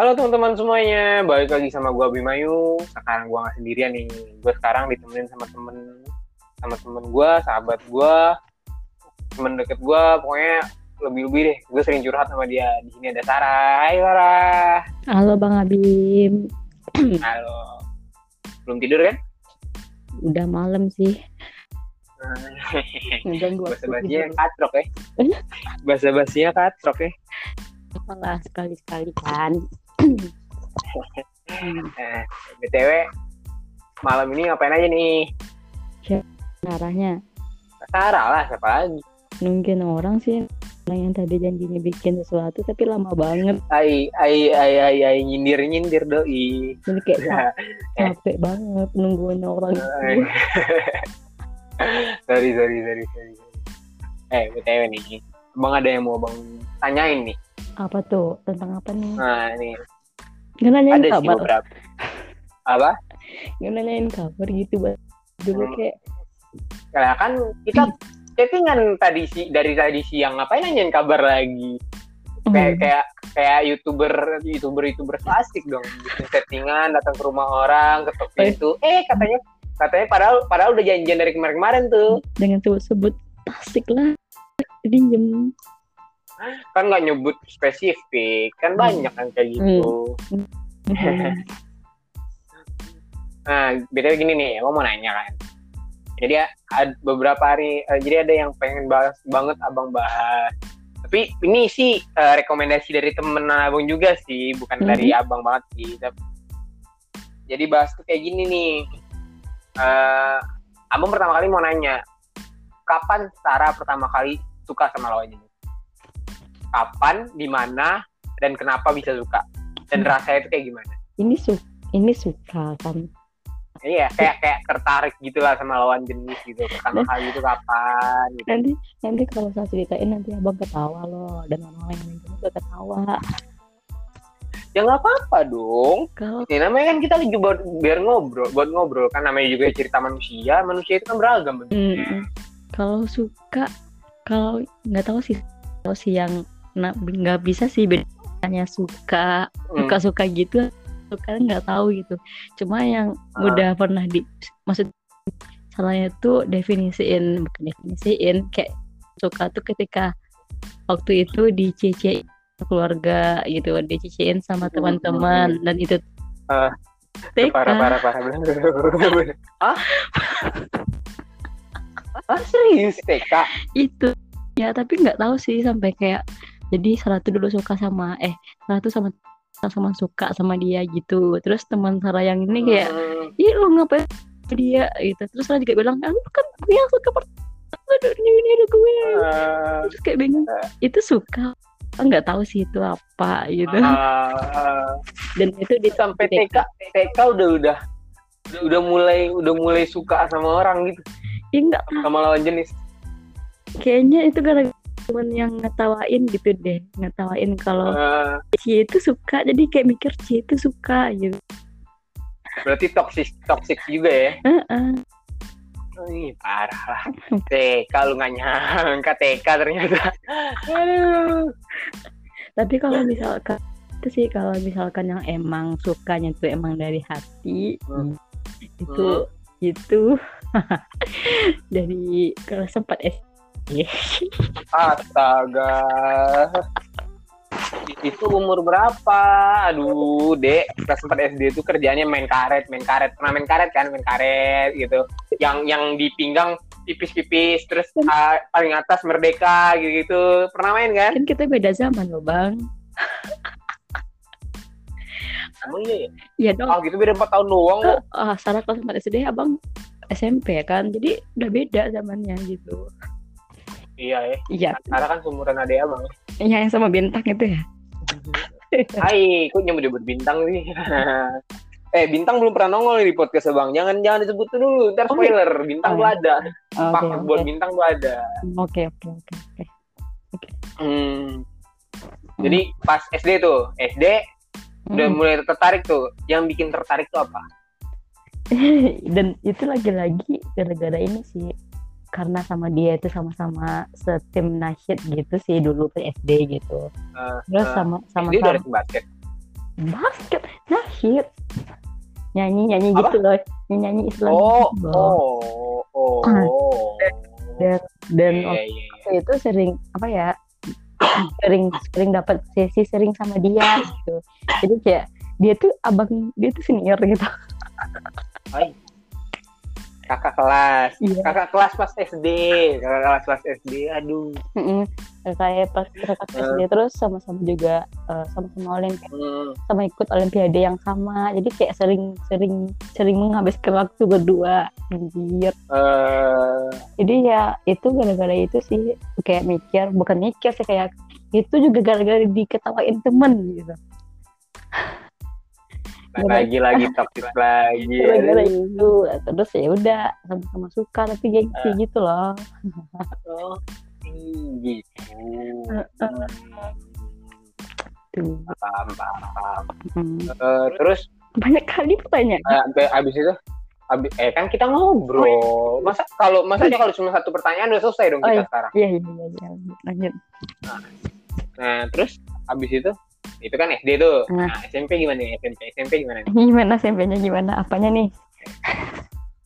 Halo teman-teman semuanya, balik lagi sama gue Abimayu. Sekarang gue nggak sendirian nih. Gue sekarang ditemenin sama temen sama temen gue, sahabat gue, temen deket gue. Pokoknya lebih-lebih deh. Gue sering curhat sama dia. Di sini ada Sarah. Hai Sarah. Halo Bang Abim. Halo. Belum tidur kan? Udah malam sih. Bahasa basinya tidur. katrok ya. Bahasa basinya katrok ya. Apalah sekali-sekali kan. Eh, BTW, malam ini ngapain aja nih? Arahnya Sarah lah, siapa lagi? nungguin orang sih orang yang tadi janjinya bikin sesuatu tapi lama banget Ai, ai, ai, ai, ai, nyindir, nyindir doi. jadi kayak Ya. Eh. capek banget nungguin orang sorry, sorry, sorry, sorry. Eh, BTW nih. Abang ada yang mau abang tanyain nih. apa tuh tentang apa nih Nah, nih. Nggak nanyain Ada sih kabar beberapa. Apa? nggak nanyain kabar gitu Bang. dulu Hmm. kayak Kayak kan kita chattingan tadi si dari tadi siang ngapain nanyain kabar lagi? Kayak hmm, kayak kayak youtuber youtuber youtuber klasik dong bikin settingan datang ke rumah orang ketok Eh. pintu eh katanya katanya padahal padahal udah janjian dari kemarin-kemarin tuh dengan sebut-sebut tasik lah pinjem kan nggak nyebut spesifik. Kan Hmm. banyak kan kayak gitu. Nah btw gini nih aku mau nanya kan. Jadi ada beberapa hari eh, jadi ada yang pengen bahas banget abang bahas. Tapi ini sih eh, rekomendasi dari temen abang juga sih bukan Mhm. dari abang banget sih Tapi- jadi bahas tuh kayak gini nih. Eh, abang pertama kali mau nanya kapan Sarah pertama kali suka sama lawan jenis kapan di mana dan kenapa bisa suka. Dan Hmm. rasanya itu kayak gimana. Ini su ini suka kan? Iya kayak kayak tertarik gitulah sama lawan jenis gitu. Pertama kali itu kapan gitu. Nanti nanti kalau saya ceritain nanti abang ketawa loh. Dan orang lain juga ketawa. Ya nggak apa-apa dong. Kalau ya namanya kan kita lagi buat biar ngobrol buat ngobrol. Kan namanya juga cerita manusia. Manusia itu kan beragam. Mm, kalau suka kalau nggak tahu sih. Tahu sih yang na- nggak bisa sih bedanya suka Hmm. suka suka gitu suka nggak tahu gitu cuma yang Ah. udah pernah di maksud salahnya tuh definisiin bukan definisiin kayak suka tuh ketika waktu itu di CC keluarga gitu diciciin sama teman-teman dan itu TK. parah parah parah ah ah serius TK itu ya tapi nggak tahu sih sampai kayak jadi Sarah tuh dulu suka sama eh Sarah tuh sama sama suka sama dia gitu. Terus teman Sarah yang ini kayak Hmm. ih lu ngapain sama dia? Gitu. Terus Sarah juga bilang lu kan gue yang suka pertama dan ini ada gue. Ah, terus kayak bingung itu suka? Nggak tahu sih itu apa gitu. Ah, dan itu di sampai TK TK udah udah udah mulai udah mulai suka sama orang gitu. Ya nggak tahu sama lawan jenis. Kayaknya itu gara temen yang ngetawain gitu deh ngetawain kalau Ah, Cie itu suka jadi kayak mikir Cie itu suka gitu. berarti toxic toxic juga ya? Heeh. Ih, parah lah. TK lu nggak nyangka TK ternyata. Aduh tapi kalau misalkan itu sih kalau misalkan yang emang sukanya tuh emang dari hati Hmm. itu itu. Dari kalau sempat SD astaga. Itu umur berapa? Aduh dek. Kelas 4 SD itu kerjanya main karet main karet. Pernah main karet kan? Main karet gitu. Yang yang di pinggang tipis-tipis terus ah, paling atas merdeka gitu gitu pernah main kan? Kan kita beda zaman loh bang. Emang iya ya? Iya dong. Ah gitu beda 4 tahun doang kok ah Sarah kelas 4 SD abang SMP kan? Jadi udah beda zamannya gitu iya ya iya karena kan seumuran adek abang iya yang sama bintang itu ya Hai, kok nyebut nyebut bintang sih? eh, bintang belum pernah nongol di podcast bang. Jangan jangan disebut dulu, ntar Oh, iya. spoiler. Bintang Oh, iya. ada. oke Pak oke buat bintang tuh ada. oke oke oke oke Hmm. Jadi pas SD tuh, SD udah Hmm. mulai tertarik tuh. Yang bikin tertarik tuh apa? dan itu lagi-lagi gara-gara ini sih karena sama dia itu sama-sama setim nasyid gitu sih dulu ke SD gitu Eh, terus eh, sama sama SD udah sama ada tim basket. basket nahid nyanyi nyanyi Apa? gitu loh nyanyi nyanyi Islam Oh, gitu loh. oh, oh. dan dan Iya, waktu iya, iya. itu sering apa ya sering sering dapat sesi sering sama dia gitu jadi kayak dia tuh abang dia tuh senior gitu Kakak kelas. iya Kakak kelas pas SD. Kakak kelas pas SD. Aduh. Mm-mm. kayak pas kakak SD terus sama-sama juga eh, sama-sama olimpiade Hmm. sama ikut olimpiade yang sama jadi kayak sering sering sering menghabiskan waktu berdua anjir Eh, jadi ya itu gara-gara itu sih kayak mikir bukan mikir sih kayak itu juga gara-gara diketawain temen gitu lagi lagi toxic lagi. gara-gara Aduh. itu terus ya udah sama-sama suka tapi gengsi Ah. gitu loh Oh, gitu. Tuh Paham, paham, paham. Hmm. Eh, terus banyak kali pertanyaan be- abis itu abis, eh kan kita ngobrol. Masa kalau masa aja kalau cuma satu pertanyaan udah selesai dong Oh, kita iya. sekarang. iya iya iya lanjut Nah, terus abis itu itu kan SD tuh. Nah. Nah, SMP gimana nih? SMP SMP gimana nih? gimana SMP-nya gimana apanya nih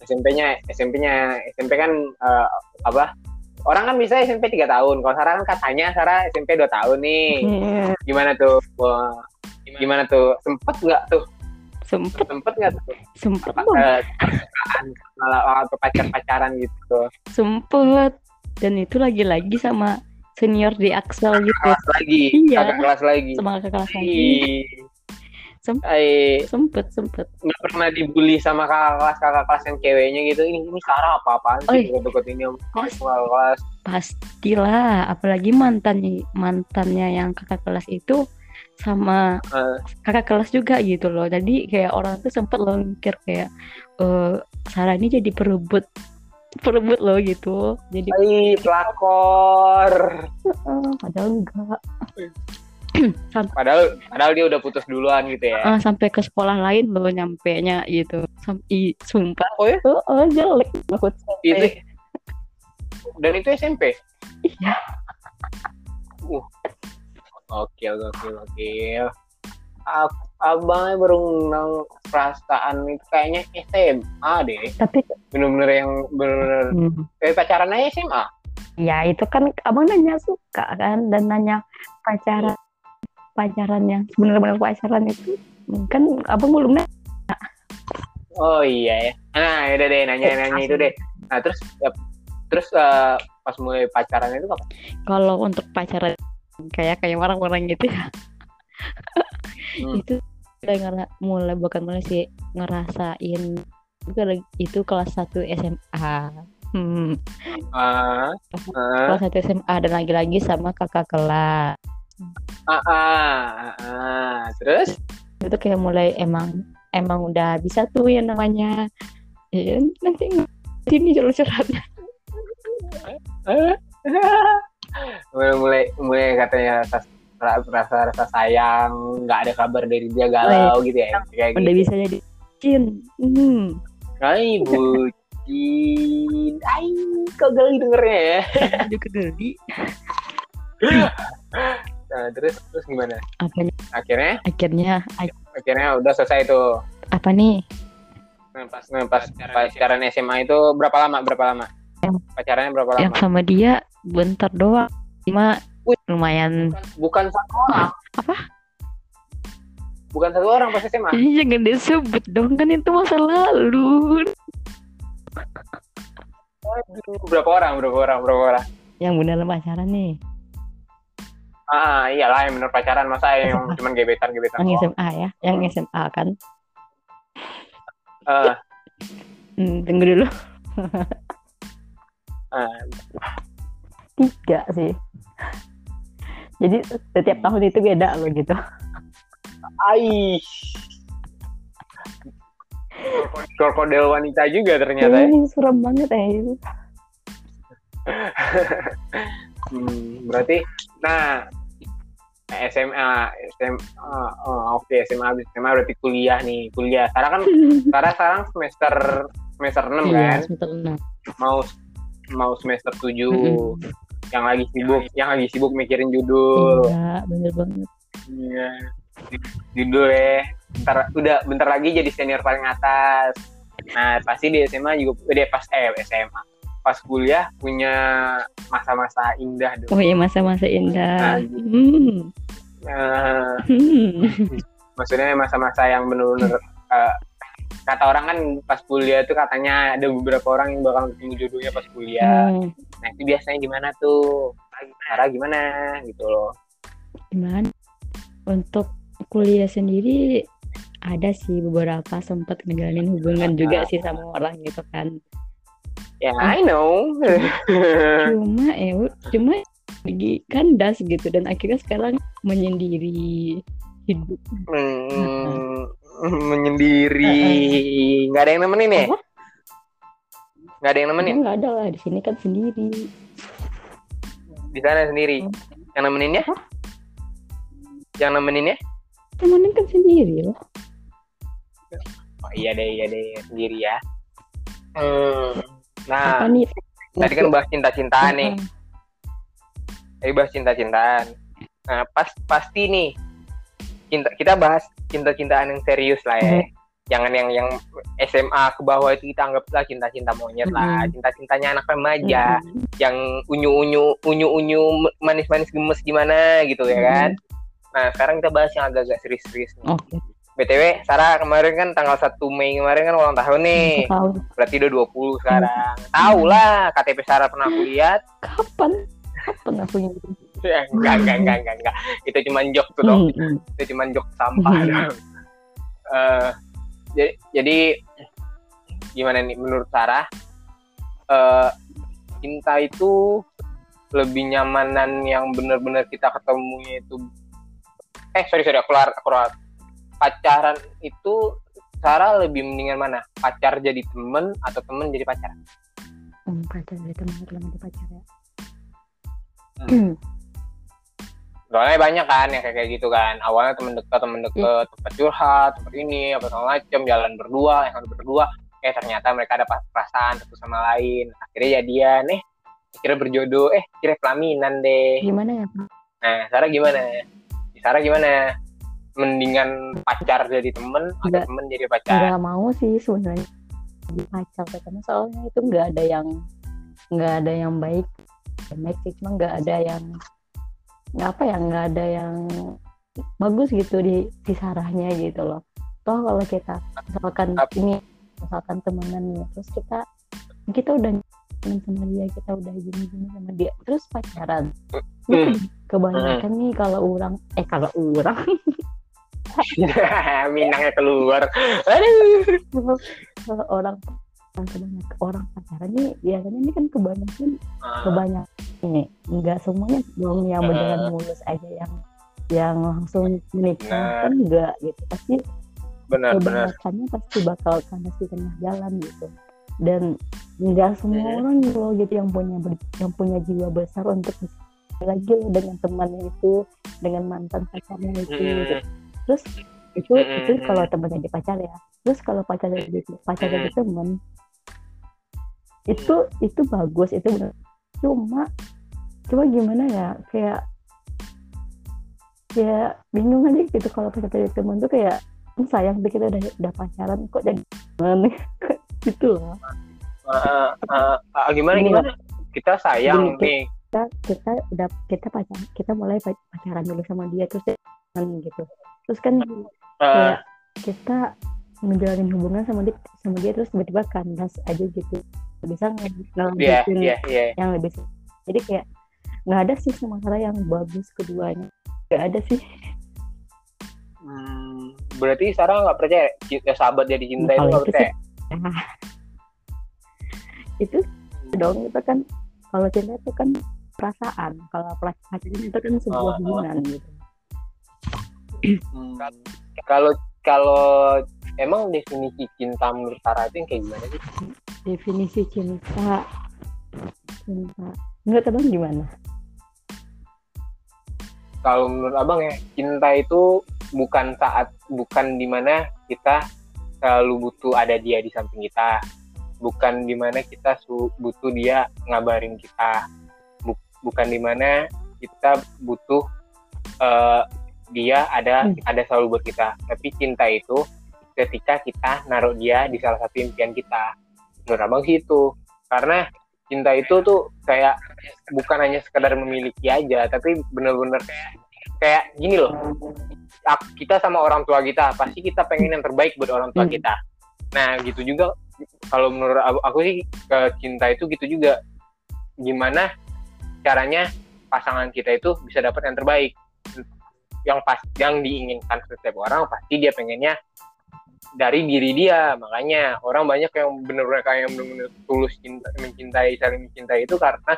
SMP-nya SMP-nya SMP kan eh, apa? Orang kan bisa SMP 3 tahun. Kalau Sarah kan katanya Sarah SMP 2 tahun nih. Iya, Gimana tuh? Wah, gimana tuh? Sempet nggak tuh? sempet Sempet nggak tuh? sempet Apa, dong kesukaan malah atau pacar-pacaran gitu. sempet dan itu lagi-lagi sama senior di Axel gitu Kelas lagi. Iya. Kakak kelas lagi. sama kakak kelas lagi. Sempet. Eh, sempet sempet nggak pernah dibully sama kakak kelas kakak kelas yang ceweknya gitu ini ini Sarah apa apaan sih iya. deket ini sama Pas. kakak kelas pastilah apalagi mantannya mantannya yang kakak kelas itu sama Eh. kakak kelas juga gitu loh jadi kayak orang tuh sempet loh mikir kayak eh Sarah ini jadi perebut perebut loh gitu. Jadi Hai pelakor. Eh, padahal enggak. Sampai padahal padahal dia udah putus duluan gitu ya. Eh, sampai ke sekolah lain loh nyampe nya gitu sampai sumpah. Oh ya? oh, oh, jelek sampai itu dan itu SMP Iya. uh. Oke oke oke Ab- abangnya baru mengenal perasaan itu kayaknya SMA deh tapi bener-bener yang bener-bener hmm, pacaran aja SMA ya itu kan abang nanya suka kan dan nanya pacaran pacaran yang benar-benar pacaran itu kan abang belum nanya Oh iya ya. Nah, udah deh nanya-nanya itu deh. Nah, terus ya, terus eh, pas mulai pacaran itu kapan? kalau untuk pacaran kayak kayak orang-orang gitu ya Hmm. itu mulai ngera mulai bukan mulai sih ngerasain itu, kelas 1 SMA hmm, Ah, ah, kelas 1 SMA dan lagi-lagi sama kakak kelas ah, ah, ah. Terus? itu kayak mulai emang emang udah bisa tuh yang namanya ya nanti sini Eh? mulai mulai mulai katanya rasa rasa rasa sayang, nggak ada kabar dari dia galau gitu ya, kayak udah gitu. bisa jadi hmm. Ay, bucin. Ay, kok geli dengernya ya. juga geli Nah, terus terus gimana? apanya Akhirnya akhirnya akhirnya udah selesai tuh. apa nih Nah, pas nah, pas pacaran SMA itu berapa lama? Berapa lama? Yang- Pacarannya berapa yang lama? sama dia bentar doang cuma. Lumayan Bukan satu orang. Apa? Bukan satu orang pas SMA. Ih, jangan disebut dong kan itu masa lalu Aduh, berapa orang? Berapa orang? Berapa orang? yang benar pacaran nih Ah, iyalah yang bener pacaran masa yang cuman gebetan-gebetan. yang doang. SMA ya yang SMA kan Ah, hmm, tunggu dulu ah. tiga sih jadi setiap tahun itu beda loh gitu Ai. Krokodil wanita juga ternyata ya. Ih, suram banget ya itu Hmm, berarti nah SMA SMA oh, oke SMA habis SMA berarti kuliah nih kuliah sekarang kan sekarang sekarang semester semester 6 iya kan semester enam mau mau semester 7 Mm-mm. Yang lagi sibuk yang lagi sibuk mikirin judul iya bener banget Iya. judulnya bentar udah bentar lagi jadi senior paling atas nah pasti di SMA juga udah pas eh SMA pas kuliah punya masa-masa indah dong Oh iya masa-masa indah. Nah, Hmm. Eh, Hmm. maksudnya masa-masa yang bener-bener eh, kata orang kan pas kuliah tuh katanya ada beberapa orang yang bakal ketemu jodohnya pas kuliah. Hmm. nah itu biasanya gimana tuh? Cara gimana? Gitu loh. Gimana? Untuk kuliah sendiri ada sih beberapa sempat ngejalanin hubungan juga sih sama orang gitu kan. ya I know. Cuma eh cuma lagi kandas gitu dan akhirnya sekarang menyendiri hidup. Hmm, menyendiri. Nggak ada yang nemenin ya? Nggak ada yang nemenin? Nggak ada lah di sini kan sendiri. di sana sendiri. Yang nemeninnya? Hah? yang nemeninnya? Temenin kan sendiri lah. oh iya deh iya deh sendiri ya. Hmm. nah. Apa nih? tadi kan bahas cinta-cintaan nih. Tadi bahas cinta-cintaan. Nah pas pasti nih cinta kita bahas cinta-cintaan yang serius lah ya Hmm. jangan yang yang SMA ke bawah itu kita anggaplah cinta-cinta monyet lah Hmm. cinta-cintanya anak remaja Mm-mm. yang unyu-unyu unyu-unyu manis-manis gemes gimana gitu ya kan nah sekarang kita bahas yang agak-agak serius-serius nih Oke. BTW, Sarah kemarin kan tanggal 1 Mei kemarin kan ulang tahun nih. Tahu Berarti udah 20 sekarang. Tahu lah KTP Sarah pernah aku lihat. kapan? Kapan aku Ya, enggak, enggak, enggak, enggak, enggak. Itu cuma jok tuh dong. Hmm, Itu cuma jok sampah Hmm. dong. Eh, jadi, jadi gimana nih menurut Sarah? eh cinta itu lebih nyamanan yang benar-benar kita ketemunya itu eh sorry sorry aku keluar keluar pacaran itu Sarah lebih mendingan mana pacar jadi temen atau temen jadi pacar Hmm, pacar dari teman teman di pacar ya. Hmm. soalnya banyak kan yang kayak gitu kan. Awalnya temen dekat temen deket tempat curhat tempat ini apa segala macem jalan berdua yang harus berdua. Eh ternyata mereka ada perasaan satu sama lain. Akhirnya jadian eh akhirnya berjodoh eh akhirnya pelaminan deh. Gimana ya? Nah Sarah gimana? Sarah gimana? Mendingan pacar jadi temen atau temen jadi pacar? Nggak mau sih sebenarnya di pacar karena soalnya itu nggak ada yang nggak ada yang baik baik sih. Cuma nggak ada yang nggak apa ya nggak ada yang bagus gitu di di sarahnya gitu loh. Toh kalau kita misalkan Ap- ini misalkan temenan nih terus kita kita udah temen sama dia kita udah gini gini sama dia terus pacaran. Hmm. kebanyakan nih kalau orang eh kalau orang. Minangnya keluar. Aduh. Kalau orang kebanyakan orang pacaran nih biasanya ini kan kebanyakan kebanyakan ini enggak semuanya dong yang Eh. beneran mulus aja yang yang langsung menikah Benar. kan enggak gitu pasti benar benar kebanyakannya pasti bakal kandas di tengah jalan gitu dan enggak semua Hmm. orang loh gitu yang punya yang punya jiwa besar untuk lagi loh dengan temannya itu dengan mantan pacarnya itu gitu. Terus itu itu kalau temennya jadi pacar ya terus kalau pacarnya jadi pacar jadi temen itu itu bagus itu benar cuma cuma gimana ya kayak kayak bingung aja gitu kalau pacar jadi temen tuh kayak "Hmm, sayang deh kita udah udah pacaran kok jadi temen gitu loh. Ah, ah, ah, gimana gimana? kita sayang Gini, nih. kita kita udah kita pacaran kita mulai pac- pacaran dulu sama dia terus temen gitu. Terus kan Ah, kayak kita menjalin hubungan sama dia sama dia terus tiba-tiba kandas aja gitu bisa iya ngelanjutin iya iya. yang lebih jadi kayak nggak ada sih sementara yang bagus keduanya nggak ada sih. Hmm, berarti Sarah nggak percaya cinta sahabat jadi cinta itu Kalau nggak itu percaya? itu dong itu kan kalau cinta itu kan perasaan kalau pacaran itu kan sebuah Oh, oh. hubungan gitu. Hmm. kalau kalau emang definisi cinta menurut Sarah itu yang kayak gimana sih definisi cinta. Cinta. Nggak tahu gimana? Kalau menurut abang ya cinta itu bukan saat bukan di mana kita selalu butuh ada dia di samping kita. Bukan di mana kita su- butuh dia ngabarin kita. Bu- bukan di mana kita butuh eh, dia ada Hmm. ada selalu buat kita. Tapi cinta itu ketika kita naruh dia di salah satu impian kita menurut abang sih itu. Karena cinta itu tuh kayak bukan hanya sekedar memiliki aja tapi bener-bener kayak kayak gini loh. Kita sama orang tua kita pasti kita pengen yang terbaik buat orang tua Hmm. kita. Nah gitu juga kalau menurut aku, aku sih ke cinta itu gitu juga. Gimana caranya pasangan kita itu bisa dapat yang terbaik. Yang pas yang diinginkan setiap orang pasti dia pengennya dari diri dia. Makanya orang banyak yang benar-benar kayak yang benar-benar tulus cinta mencintai saling mencintai itu karena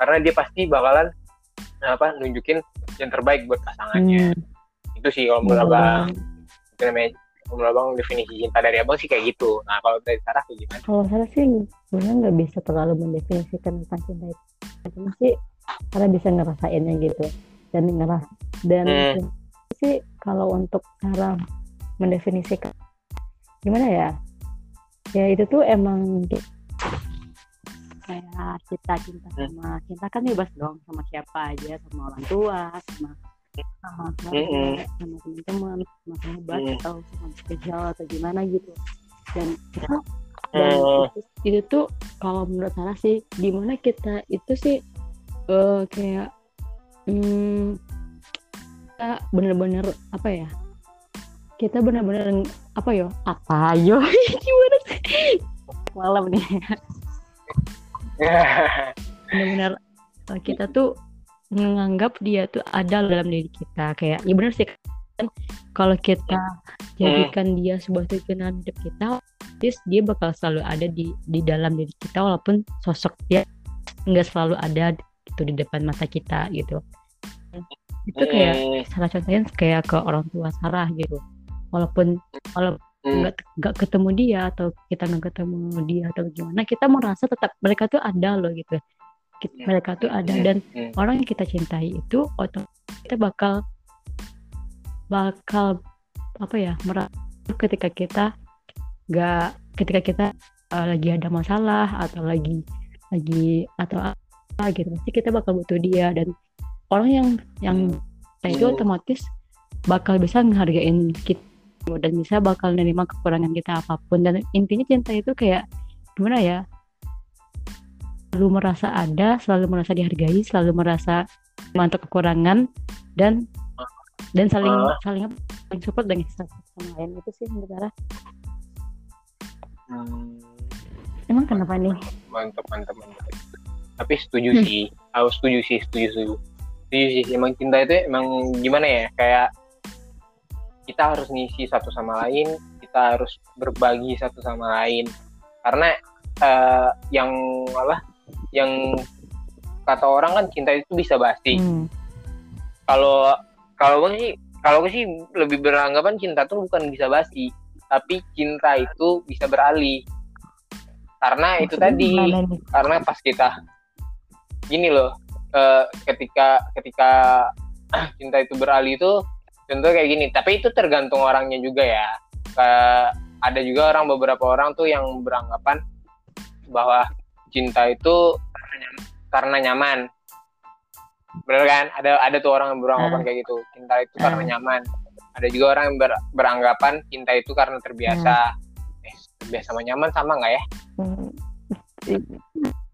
karena dia pasti bakalan apa nunjukin yang terbaik buat pasangannya. Hmm, itu sih kalau menurut abang. itu namanya menurut abang definisi cinta dari abang sih kayak gitu. Nah kalau dari Sarah kayak gimana? Kalau saya sih sebenarnya nggak bisa terlalu mendefinisikan tentang cinta itu. Cuma sih karena bisa ngerasainnya gitu. Dan ngeras dan Hmm. sih kalau untuk cara mendefinisikan gimana ya ya itu tuh emang kayak kita cinta Hmm. sama cinta kan bebas dong sama siapa aja sama orang tua sama sama keluarga, sama teman-teman sama sahabat Mm. atau sama spesial atau gimana gitu dan itu dan itu, itu tuh kalau menurut saya sih di mana kita itu sih eh, kayak hmm, kita bener-bener apa ya kita bener-bener apa yo? Apa yo? Gimana sih? Malam nih. Bener-bener eh, kita tuh menganggap dia tuh ada dalam diri kita. Kayak ya bener sih kan kalau kita jadikan dia sebuah tujuan hidup kita otomatis dia bakal selalu ada di di dalam diri kita walaupun sosok dia nggak selalu ada gitu di depan mata kita gitu. Itu kayak Hmm. salah contohnya kayak ke orang tua Sarah gitu walaupun kalau Hmm. nggak nggak ketemu dia atau kita nggak ketemu dia atau gimana kita merasa tetap mereka tuh ada loh gitu Kita- Hmm. mereka tuh ada dan Hmm. orang yang kita cintai itu otomatis kita bakal bakal apa ya merasa ketika kita nggak ketika kita uh, lagi ada masalah atau lagi lagi atau apa gitu pasti kita bakal butuh dia dan orang yang yang itu otomatis bakal bisa menghargain kita dan bisa bakal menerima kekurangan kita apa pun dan intinya cinta itu kayak gimana ya selalu merasa ada selalu merasa dihargai selalu merasa mantap kekurangan dan dan saling Ah. saling saling support dengan satu sama lain itu sih menurut Sarah. Hmm. emang kenapa nih mantap mantap mantap tapi setuju Hmm. sih aku setuju sih setuju setuju setuju sih emang cinta itu emang gimana ya kayak kita harus ngisi satu sama lain kita harus berbagi satu sama lain karena eh, yang apa yang kata orang kan cinta itu bisa basi Hmm. kalau kalau gue sih kalau gue sih lebih beranggapan cinta tuh bukan bisa basi tapi cinta itu bisa beralih karena itu Maksudnya tadi gimana nih? karena pas kita gini loh eh, ketika ketika cinta itu beralih itu tentu kayak gini tapi itu tergantung orangnya juga ya. Kayak ada juga orang beberapa orang tuh yang beranggapan bahwa cinta itu karena nyaman, karena nyaman. Bener kan? Ada ada tuh orang yang beranggapan Ah. kayak gitu cinta itu karena Ah. nyaman. Ada juga orang yang ber- beranggapan cinta itu karena terbiasa. Eh terbiasa sama nyaman sama nggak ya? Hmm.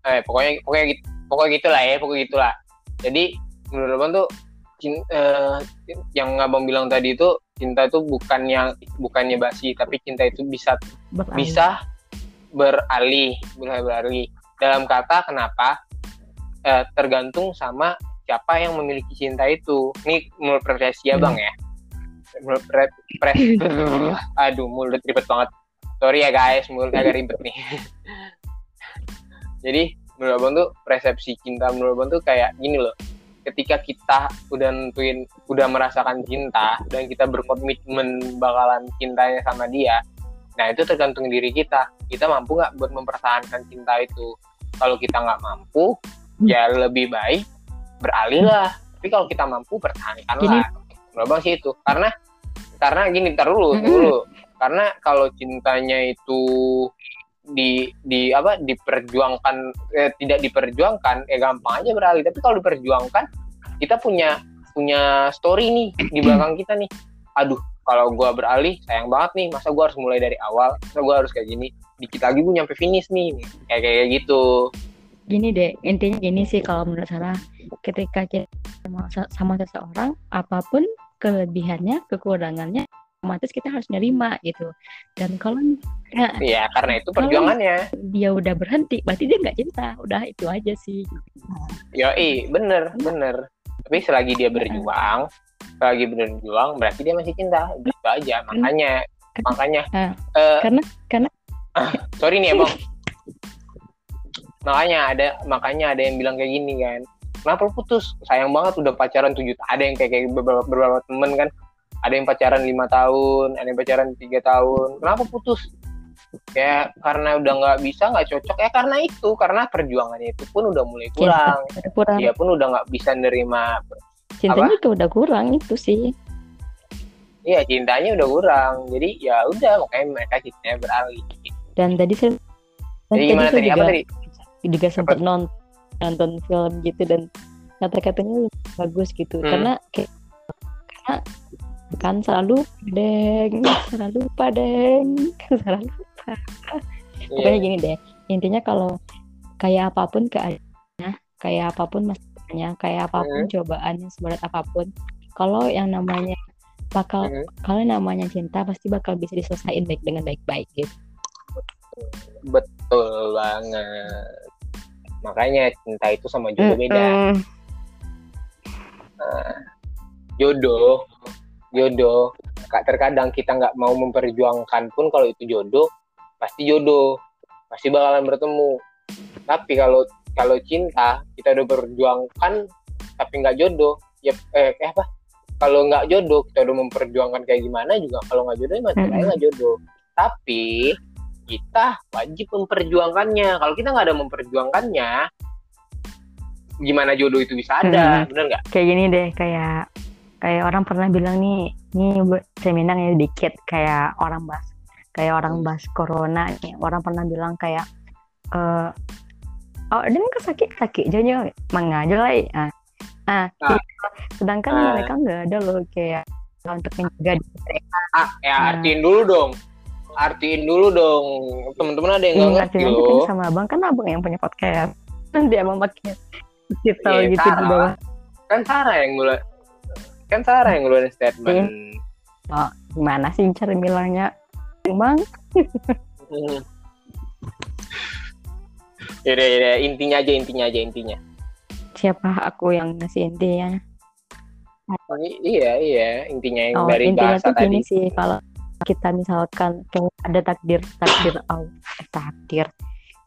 eh pokoknya pokoknya gitu pokoknya gitulah ya pokoknya gitulah. Jadi menurut abang tuh cin- eh, yang abang bilang tadi itu cinta itu bukan yang bukannya basi tapi cinta itu bisa Beralih. bisa beralih beralih dalam kata kenapa? Eh, tergantung sama siapa yang memiliki cinta itu. Ini menurut profesi abang ya. Menurut pre, pre- aduh mulut ribet banget. Sorry ya guys mulut agak ribet nih. Jadi menurut abang tuh persepsi cinta menurut abang tuh kayak gini loh ketika kita udah nentuin udah merasakan cinta dan kita berkomitmen bakalan cintanya sama dia nah itu tergantung diri kita. Kita mampu nggak buat mempertahankan cinta itu? Kalau kita nggak mampu ya lebih baik beralih lah. Tapi kalau kita mampu pertahankan Gini. lah. Menurut abang sih itu. Karena karena gini ntar dulu Mm-mm. dulu. Karena kalau cintanya itu di di apa diperjuangkan eh, tidak diperjuangkan ya gampang aja beralih. Tapi kalau diperjuangkan kita punya punya story nih di belakang kita nih. Aduh kalau gue beralih sayang banget nih masa gue harus mulai dari awal? Masa gue harus kayak gini? Dikit lagi gue nyampe finish nih. Kayak kayak gitu. Gini deh intinya gini sih kalau menurut saya. Ketika kita sama, sama seseorang apa pun kelebihannya kekurangannya otomatis kita harus nerima gitu. Dan kalau ya, ya karena itu perjuangannya. dia udah berhenti berarti dia nggak cinta. Udah itu aja sih. Ya i bener bener. Tapi selagi dia berjuang selagi berjuang berarti dia masih cinta. Gitu aja makanya makanya. Uh, uh, karena karena sorry nih ya bang makanya ada makanya ada yang bilang kayak gini kan. Kenapa putus? Sayang banget udah pacaran tujuh ada yang kayak, kayak beberapa, beberapa temen kan ada yang pacaran lima tahun ada yang pacaran tiga tahun. Kenapa putus? Kayak karena udah nggak bisa nggak cocok. Ya karena itu karena perjuangannya itu pun udah mulai kurang. ya, kurang. dia pun udah nggak bisa nerima cintanya itu udah kurang itu sih. Iya cintanya udah kurang. Jadi ya udah makanya mereka cintanya beralih. Dan tadi saya dan jadi gimana tadi? juga, apa tadi? juga sempat nonton nonton film gitu dan kata-katanya bagus gitu. Hmm. karena kayak karena kan selalu padeng selalu padeng selalu lupa yeah. pokoknya gini deh intinya kalau kayak apa pun keadaannya kayak apa pun masalahnya kayak apa pun hmm. cobaannya seberat apa pun kalau yang namanya bakal hmm. kalau namanya cinta pasti bakal bisa diselesaikan baik dengan baik-baik gitu betul banget makanya cinta itu sama jodoh beda nah, jodoh jodoh kak terkadang kita nggak mau memperjuangkan pun kalau itu jodoh pasti jodoh pasti bakalan bertemu tapi kalau kalau cinta kita udah berjuangkan tapi nggak jodoh ya eh, eh apa kalau nggak jodoh kita udah memperjuangkan kayak gimana juga kalau nggak jodoh ya masih nggak jodoh tapi kita wajib memperjuangkannya. Kalau kita nggak ada memperjuangkannya, gimana jodoh itu bisa ada? Hmm. Bener nggak? Kayak gini deh, kayak kayak orang pernah bilang nih, nih saya minang ya dikit, kayak orang bahas, kayak orang bahas corona nih, orang pernah bilang kayak, uh, oh dan sakit sakit aja mengajar lah, nah, nah, nah. sedangkan nah. mereka nggak ada loh kayak untuk menjaga diri Ah, ya nah. artiin dulu dong. Artiin dulu dong. Teman-teman ada yang nggak hmm, ngerti loh. sama abang kan abang yang punya podcast. Kan dia emang pakai kita yeah, gitu Sarah. di bawah. Kan Sarah yang mulai kan Sarah yang ngeluarin statement yeah. oh gimana sih cara bilangnya bang hmm. Yaudah, yaudah, intinya aja, intinya aja, intinya. Siapa aku yang ngasih intinya? iya, iya, intinya yang oh, dari intinya bahasa tuh tadi. sih, kalau kita misalkan kayak ada takdir takdir oh, takdir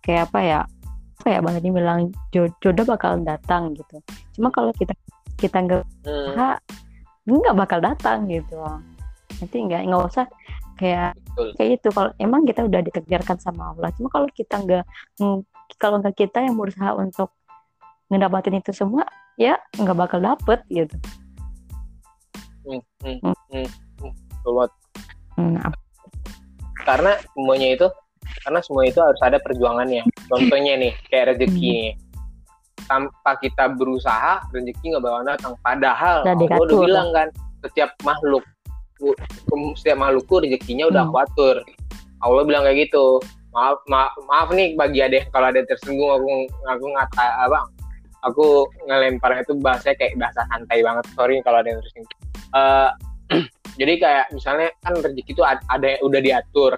kayak apa ya apa ya bang ini bilang jodoh bakal datang gitu cuma kalau kita kita nggak hmm. Nggak bakal datang gitu nanti nggak nggak usah kayak Betul. kayak itu kalau emang kita udah ditakdirkan sama Allah cuma kalau kita nggak kalau nggak kita yang berusaha untuk ngedapatin itu semua ya nggak bakal dapet gitu hmm, hmm, hmm. hmm. hmm. Hmm, karena semuanya itu karena semua itu harus ada perjuangannya. Contohnya nih kayak rezeki hmm. Tanpa kita berusaha rezeki nggak bakal datang. Padahal Allah udah bilang kan setiap makhluk setiap makhlukku rezekinya udah hmm. aku atur. Allah bilang kayak gitu. Maaf, maaf, maaf nih bagi ada kalau ada tersinggung aku aku ngata abang aku ngelempar itu bahasa kayak bahasa santai banget sorry kalau ada yang tersinggung uh, jadi kayak misalnya kan rezeki itu ada yang udah diatur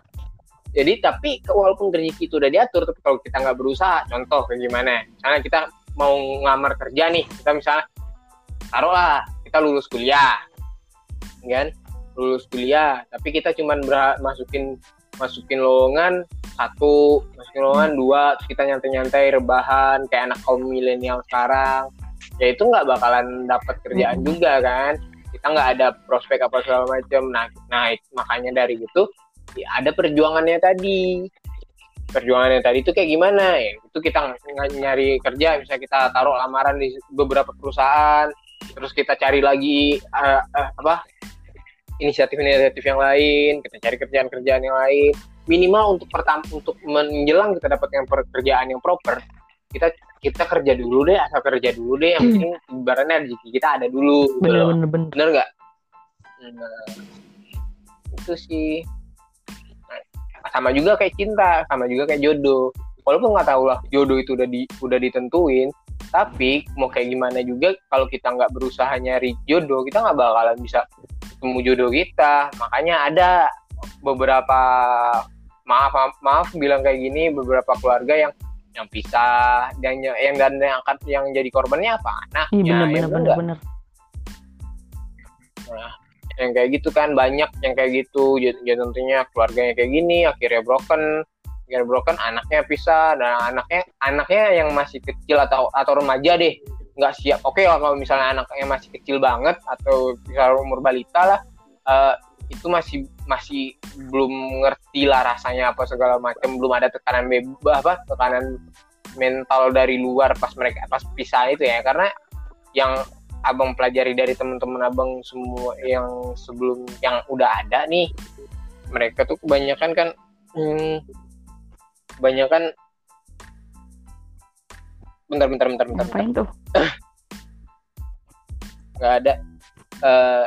jadi tapi walaupun rezeki itu udah diatur tapi kalau kita nggak berusaha contoh kayak gimana misalnya kita mau ngamar kerja nih kita misalnya taruhlah kita lulus kuliah kan? Lulus kuliah tapi kita cuma masukin masukin lowongan satu masukin lowongan dua terus kita nyantai-nyantai rebahan kayak anak kaum milenial sekarang ya itu nggak bakalan dapat kerjaan hmm. juga kan? Kita nggak ada prospek apa segala macam nah nah makanya dari itu ya ada perjuangannya tadi perjuangannya tadi itu kayak gimana? Ya itu kita nyari kerja bisa kita taruh lamaran di beberapa perusahaan terus kita cari lagi uh, uh, apa inisiatif-inisiatif yang lain kita cari kerjaan-kerjaan yang lain. Minimal untuk pertama untuk menjelang kita dapat yang pekerjaan yang proper kita kita kerja dulu deh asal kerja dulu deh yang Hmm. penting ibaratnya rezeki kita ada dulu gitu bener loh. bener bener. Bener nggak? Nah, itu sih sama juga kayak cinta sama juga kayak jodoh. Walaupun nggak tahu lah jodoh itu udah di udah ditentuin tapi mau kayak gimana juga kalau kita nggak berusaha nyari jodoh kita nggak bakalan bisa ketemu jodoh kita. Makanya ada beberapa maaf maaf, maaf bilang kayak gini beberapa keluarga yang yang pisah dan yang yang dan yang angkat yang jadi korbannya apa? Anaknya iya bener ya bener bener bener. Nggak? Yang kayak gitu kan banyak yang kayak gitu. Jadi, jadi tentunya keluarganya kayak gini akhirnya broken. Akhirnya broken anaknya pisah. Dan anaknya anaknya yang masih kecil atau atau remaja deh nggak siap. Oke lah kalau misalnya anaknya masih kecil banget atau misalnya umur balita lah eh, itu masih masih belum ngerti lah rasanya apa segala macam. Belum ada tekanan bebas apa tekanan mental dari luar pas mereka pas pisah itu ya. Karena yang abang pelajari dari teman-teman abang semua yang sebelum yang udah ada nih mereka tuh kebanyakan kan hmm, kebanyakan bentar bentar bentar bentar, bentar. ngapain tuh? Nggak ada. Eh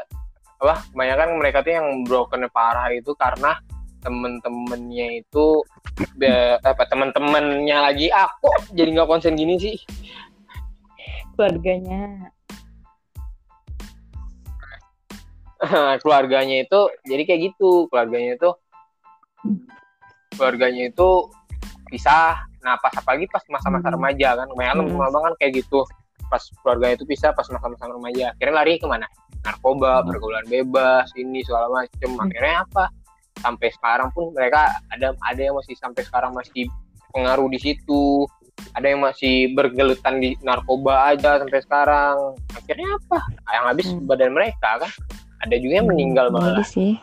apa kebanyakan mereka tuh yang broken parah itu karena temen-temennya itu be- apa temen-temennya lagi ah kok jadi nggak konsen gini sih? Keluarganya keluarganya itu jadi kayak gitu. Keluarganya itu keluarganya itu pisah. Nah pas apalagi pas masa-masa Hmm. remaja kan kebanyakan Hmm. abang kan kayak gitu. Pas keluarganya itu pisah pas masa-masa remaja. Akhirnya lari ke mana? Narkoba Hmm. pergaulan bebas ini segala macem. Hmm. akhirnya apa? Sampai sekarang pun mereka ada ada yang masih sampai sekarang masih pengaruh di situ. Ada yang masih bergelutan di narkoba aja sampai sekarang. Akhirnya apa? Yang habis Hmm. badan mereka kan ada juga yang meninggal Hmm, malah. sih.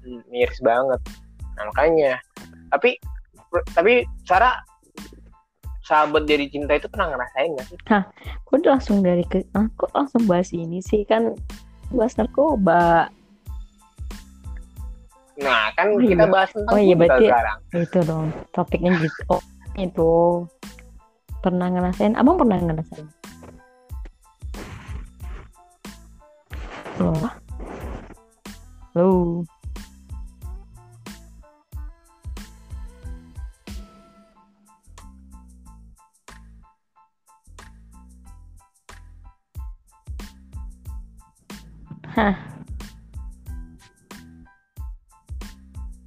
Hmm, miris banget. Nah, makanya. Tapi tapi Sarah sahabat dari cinta itu pernah ngerasain gak sih? Kok udah langsung dari ke ah, kok langsung bahas ini sih kan bahas narkoba. Nah kan Oh, kita iya. bahas tentang Oh, iya, berarti- sekarang. itu dong topiknya gitu. Oh itu. Pernah ngerasain? Abang pernah ngerasain loh Loh. Hah.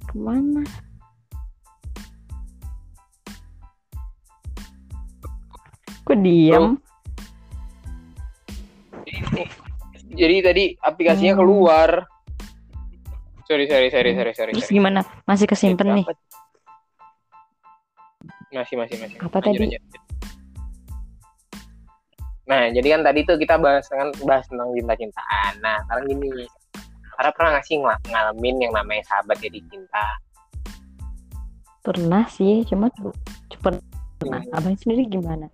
Ke mana? Kok diam? Jadi tadi aplikasinya Hmm. keluar sorry sorry sorry sorry sorry, Terus sorry. gimana? Masih kesimpan nih? Masih masih masih Apa Lanjut, tadi? lanjut. nah jadi kan tadi tuh kita bahas kan bahas tentang cinta-cintaan nah sekarang gini Sarah pernah nggak sih ngel- ngalamin yang namanya sahabat jadi cinta Pernah sih, cuma tuh cepet. Nah, Hmm. abang sendiri gimana?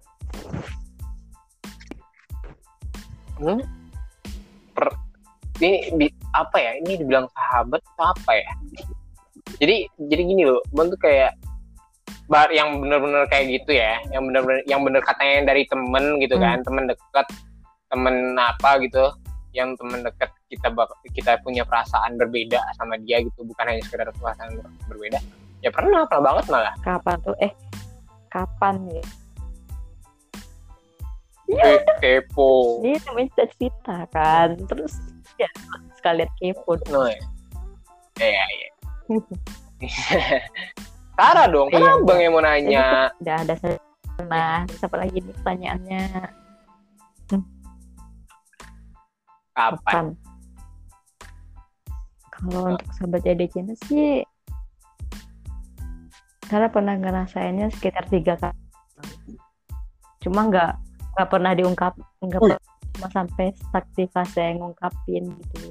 Hmm? Per- ini di- apa ya ini dibilang sahabat apa ya jadi jadi gini loh Bang tuh kayak bar yang bener-bener kayak gitu ya yang bener-bener yang bener katanya dari temen gitu Hmm. kan temen dekat temen apa gitu yang temen dekat kita kita punya perasaan berbeda sama dia gitu bukan hanya sekedar perasaan ber- berbeda ya pernah pernah banget malah Kapan tuh? Eh, kapan ya? Eh, kepo Dia namanya cerita kan. Terus ya sekalian kepo. no ya iya iya Sarah dong, kan Iya, abang yang mau nanya. Udah ada se- Nah, terus apa lagi nih pertanyaannya? Kapan? Kapan? Kalau untuk sahabat jadi cinta sih karena pernah ngerasainnya sekitar tiga kali. Cuma nggak nggak pernah diungkap, nggak Wih. pernah cuma sampai stuck di fase yang ngungkapin gitu.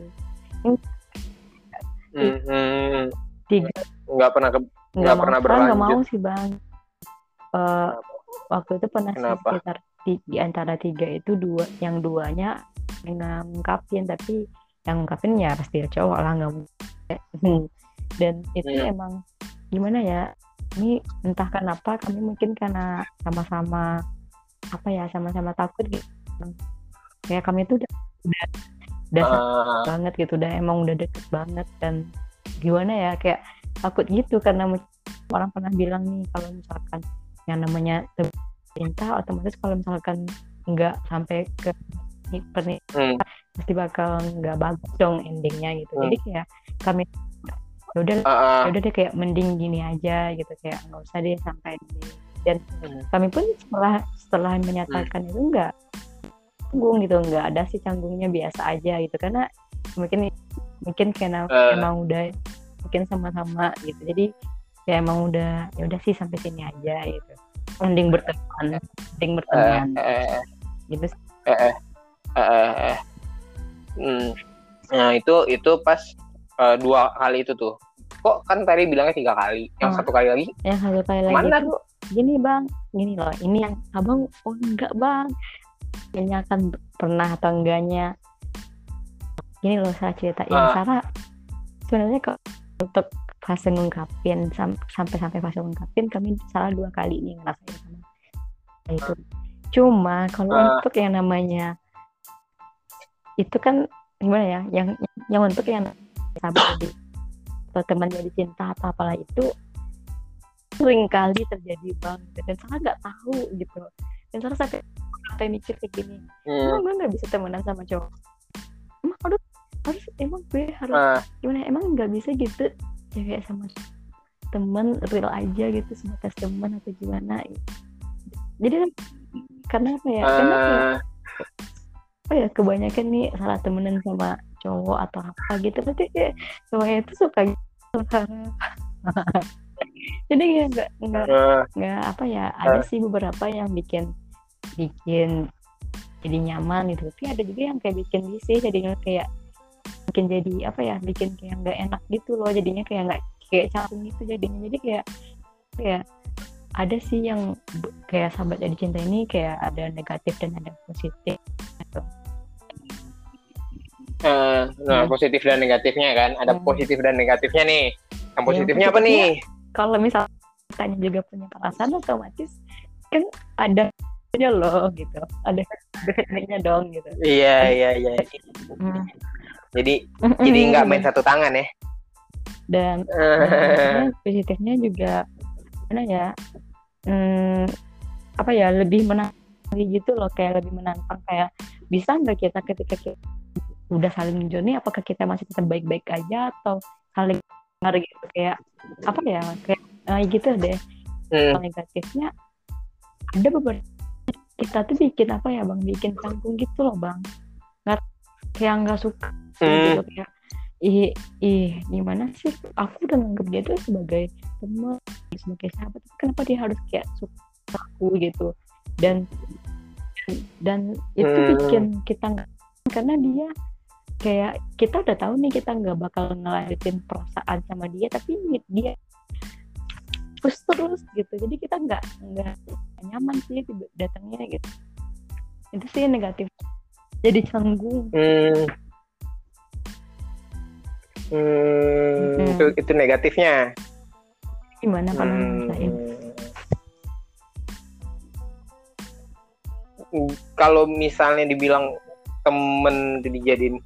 Hmm, Tiga nggak pernah ke Nggak pernah sekarang nggak berlanjut. mau sih bang. Eh, waktu itu pernah sih Kenapa? sekitar di, di antara tiga itu dua, yang duanya ngungkapin tapi yang ngungkapin ya pasti cowok lah nggak mungkin. Dan itu Hmm. emang gimana ya ini entah kenapa kami mungkin karena sama-sama apa ya sama-sama takut gitu. Kayak kami tuh udah udah, udah Ah, banget gitu udah emang udah deket banget dan gimana ya kayak takut gitu karena orang pernah bilang nih kalau misalkan yang namanya cinta otomatis kalau misalkan nggak sampai ke ni- pernikahan hmm, pasti bakal nggak bagus dong endingnya gitu. Hmm. jadi kayak kami ya udah ah, ah. ya udah deh kayak mending gini aja gitu. Kayak nggak usah deh sampai ini dan Hmm. kami pun setelah setelah menyatakan itu nggak canggung gitu nggak ada sih canggungnya biasa aja gitu karena mungkin mungkin karena Eh. emang udah mungkin sama-sama gitu jadi ya emang udah ya udah sih sampai sini aja gitu mending berteman mending Eh, berteman eh, gitu sih. eh, eh, eh, eh. Hmm. Nah itu itu pas eh, dua kali itu tuh. Kok kan tadi bilangnya tiga kali. Yang Oh. satu kali lagi. Yang satu kali lagi. Mana tuh? Gini bang. Gini loh. Ini yang abang oh enggak bang. Kayaknya akan pernah atau enggaknya. Gini loh saya cerita yang Ah. Sarah sebenarnya kok untuk fase ngungkapin sam- sampai sampai fase ngungkapin kami salah dua kali nih ngerasain sama itu. Cuma kalau Ah. untuk yang namanya itu kan gimana ya? Yang yang untuk yang jadi atau teman jadi cinta atau apalah itu sering kali terjadi bang gitu. dan saya nggak tahu gitu. Dan saya sampai sampai mikir kayak gini Hmm. emang gue nggak bisa temenan sama cowok? Emang harus harus emang gue harus Ah, gimana? Emang nggak bisa gitu? Cewek sama temen real aja gitu sebatas teman atau gimana. Gitu. jadi kan karena apa ya? Karena kayak ah, apa ya? Kebanyakan nih salah temenan sama cowok atau apa gitu. Nanti kayak cowoknya itu suka gitu jadi ya nggak nggak ah, nggak apa ya ada sih beberapa yang bikin bikin jadi nyaman gitu. Tapi ada juga yang kayak bikin risih jadinya kayak bikin jadi apa ya bikin kayak nggak enak gitu loh jadinya kayak nggak kayak canggung gitu jadinya. Jadi kayak kayak ada sih yang kayak sahabat jadi cinta ini kayak ada negatif dan ada positif Nah Hmm. positif dan negatifnya kan. Ada Hmm. positif dan negatifnya nih. Yang Yang positifnya apa positifnya- nih? kalau misalnya tanya juga punya perasaan otomatis kan ada aja loh gitu ada efeknya dong gitu Iya iya iya. Hmm. Jadi Mm-mm. jadi nggak main satu tangan ya. dan positifnya juga mana ya hmm, apa ya lebih menantang gitu loh kayak lebih menantang kayak bisa nggak kita ketika kita udah saling journey apakah kita masih tetap baik-baik aja atau saling dengar gitu? Kayak apa ya kayak eh, gitu deh. Hmm. Negatifnya ada beberapa kita tuh bikin apa ya bang? Bikin canggung gitu loh bang. Nggak kayak nggak suka Hmm. gitu kayak ih ih gimana sih? Aku udah nganggap dia tuh sebagai teman sebagai sahabat. Kenapa dia harus kayak suka aku gitu? Dan dan itu Hmm. bikin kita nggak karena dia kayak kita udah tahu nih kita nggak bakal ngelanjutin perasaan sama dia tapi dia terus terus gitu jadi kita nggak nggak nyaman sih datangnya gitu itu sih negatif jadi canggung Hmm. Hmm, Hmm. itu itu negatifnya. gimana kalau Hmm. Kalau misalnya dibilang temen dijadiin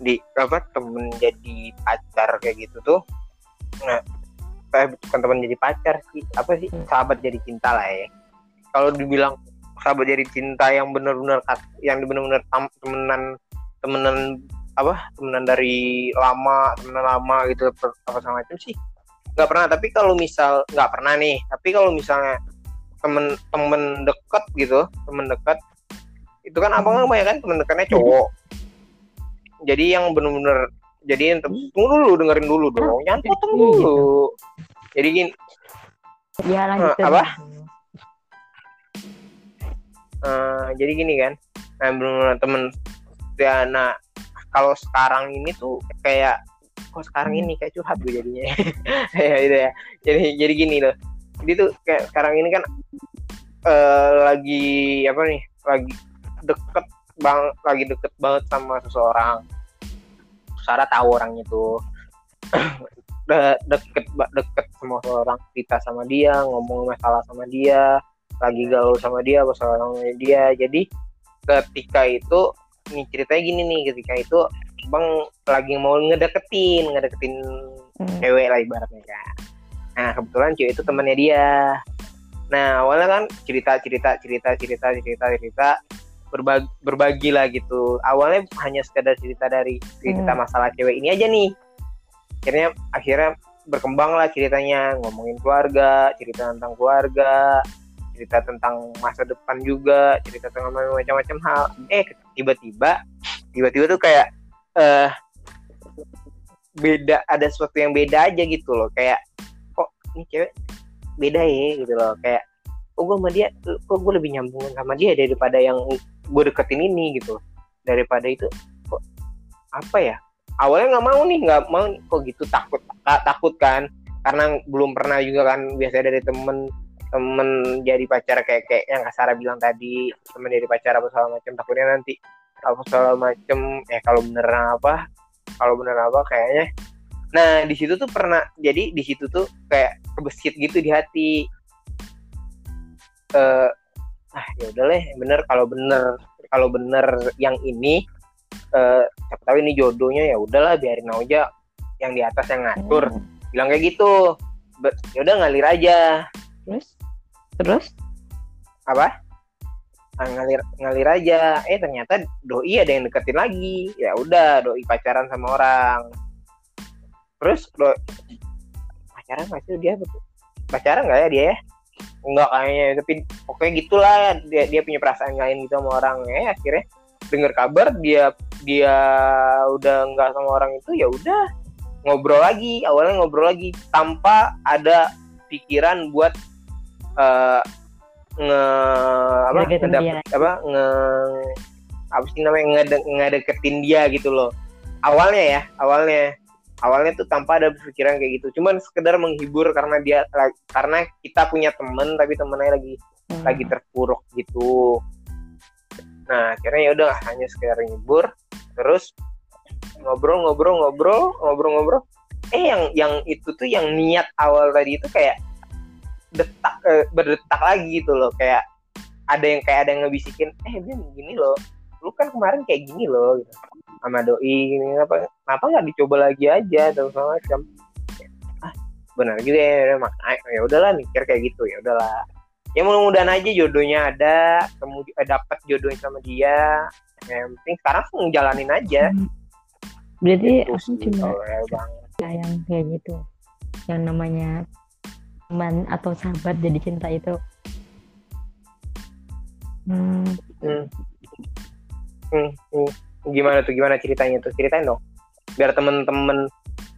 di apa temen jadi pacar kayak gitu tuh, nah, eh, bukan temen jadi pacar sih, apa sih sahabat jadi cinta lah ya. Kalau dibilang sahabat jadi cinta yang benar-benar yang benar-benar temenan temenan apa temenan dari lama temenan lama gitu apa sama itu sih nggak pernah. Tapi kalau misal nggak pernah nih. Tapi kalau misalnya temen temen deket gitu temen dekat itu kan abang kan banyak kan temen dekatnya cowok jadi yang bener-bener jadi tunggu dulu dengerin dulu dong jangan potong Iya, gitu. dulu jadi gini ya lanjutin apa? dulu. eh, jadi gini kan nah bener-bener temen ya nah kalau sekarang ini tuh kayak kok sekarang Hmm. ini kayak curhat gue jadinya ya itu ya jadi jadi gini loh jadi tuh kayak sekarang ini kan eh, lagi apa nih lagi deket bang lagi deket banget sama seseorang. Sarah tahu orang itu de deket deket sama orang cerita sama dia ngomong masalah sama dia lagi galau sama dia masalah sama dia. Jadi ketika itu nih ceritanya gini nih ketika itu bang lagi mau ngedeketin ngedeketin hmm. cewek lah ibaratnya kan. Nah kebetulan cewek itu temannya dia. Nah awalnya kan cerita cerita cerita cerita cerita cerita berbagi, berbagi lah gitu. Awalnya hanya sekedar cerita dari cerita hmm. masalah cewek ini aja nih. Akhirnya akhirnya berkembang lah ceritanya. Ngomongin keluarga cerita tentang keluarga cerita tentang masa depan juga cerita tentang macam-macam hal. Eh tiba-tiba tiba-tiba tuh kayak eh uh, beda ada sesuatu yang beda aja gitu loh. Kayak kok ini cewek beda ya? Gitu loh. Kayak oh gue sama dia kok gue lebih nyambung sama dia daripada yang gue deketin ini gitu. Daripada itu kok apa ya? Awalnya nggak mau nih nggak mau kok gitu? Takut takut kan? Karena belum pernah juga kan biasanya dari temen temen jadi pacar kayak kayak yang Kasara bilang tadi. Temen jadi pacar apa segala macam takutnya nanti apa segala macam eh kalau beneran apa kalau beneran apa kayaknya. Nah di situ tuh pernah jadi di situ tuh kayak kebesit gitu di hati. Uh, ah ya udah deh bener kalau bener. Kalau bener yang ini uh, siapa tahu ini jodohnya ya udahlah biarin aja yang di atas yang ngatur. Hmm. bilang kayak gitu. Ya udah ngalir aja. Terus? Terus? Apa? Nah, ngalir ngalir aja. Eh ternyata doi ada yang deketin lagi. Ya udah doi pacaran sama orang. Terus doi pacaran masih dia? Pacaran nggak ya dia ya enggak kayaknya. Tapi pokoknya gitulah. Dia dia punya perasaan lain gitu sama orang. Ya akhirnya dengar kabar dia dia udah enggak sama orang itu ya udah. Ngobrol lagi. Awalnya ngobrol lagi tanpa ada pikiran buat uh, nge apa ngedapet, apa nge apa sih namanya ngede, ngedeketin dia gitu loh. Awalnya ya awalnya awalnya tuh tanpa ada pikiran kayak gitu. Cuman sekedar menghibur karena dia karena kita punya temen tapi temennya lagi hmm. lagi terpuruk gitu. Nah akhirnya ya udah hanya sekedar menghibur. Terus ngobrol ngobrol ngobrol ngobrol ngobrol. Eh yang yang itu tuh yang niat awal tadi itu kayak detak eh, berdetak lagi gitu loh. Kayak ada yang kayak ada yang ngebisikin eh dia gini loh. Lu kan kemarin kayak gini loh gitu sama doi gini apa kenapa nggak dicoba lagi aja atau segala macam. Ah benar juga ya ya udahlah mikir kayak gitu ya udahlah. Ya mudah-mudahan aja jodohnya ada kemudian eh, dapat jodohnya sama dia. Yang penting sekarang ngejalanin aja. Berarti gitu aku cuma ya, yang kayak gitu. Yang namanya teman atau sahabat jadi cinta itu. Hmm. Hmm. Hmm. Hmm gimana tuh gimana ceritanya tuh? Ceritain dong. Biar temen-temen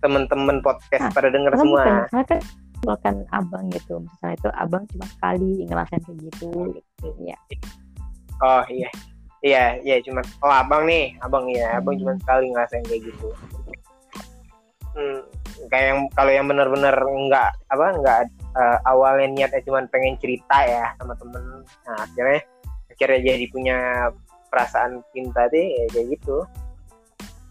temen-temen podcast nah, pada denger semua. misalnya kan bahkan abang gitu. Misalnya itu abang cuma sekali ngerasain kayak gitu gitu ya. Oh iya. Iya iya cuma oh abang nih abang ya abang cuma hmm. sekali ngerasain kayak gitu. Hmm, kayak yang kalau yang benar-benar nggak apa nggak uh, awalnya niatnya cuma pengen cerita ya sama temen. Nah akhirnya akhirnya jadi punya perasaan cinta deh ya kayak gitu.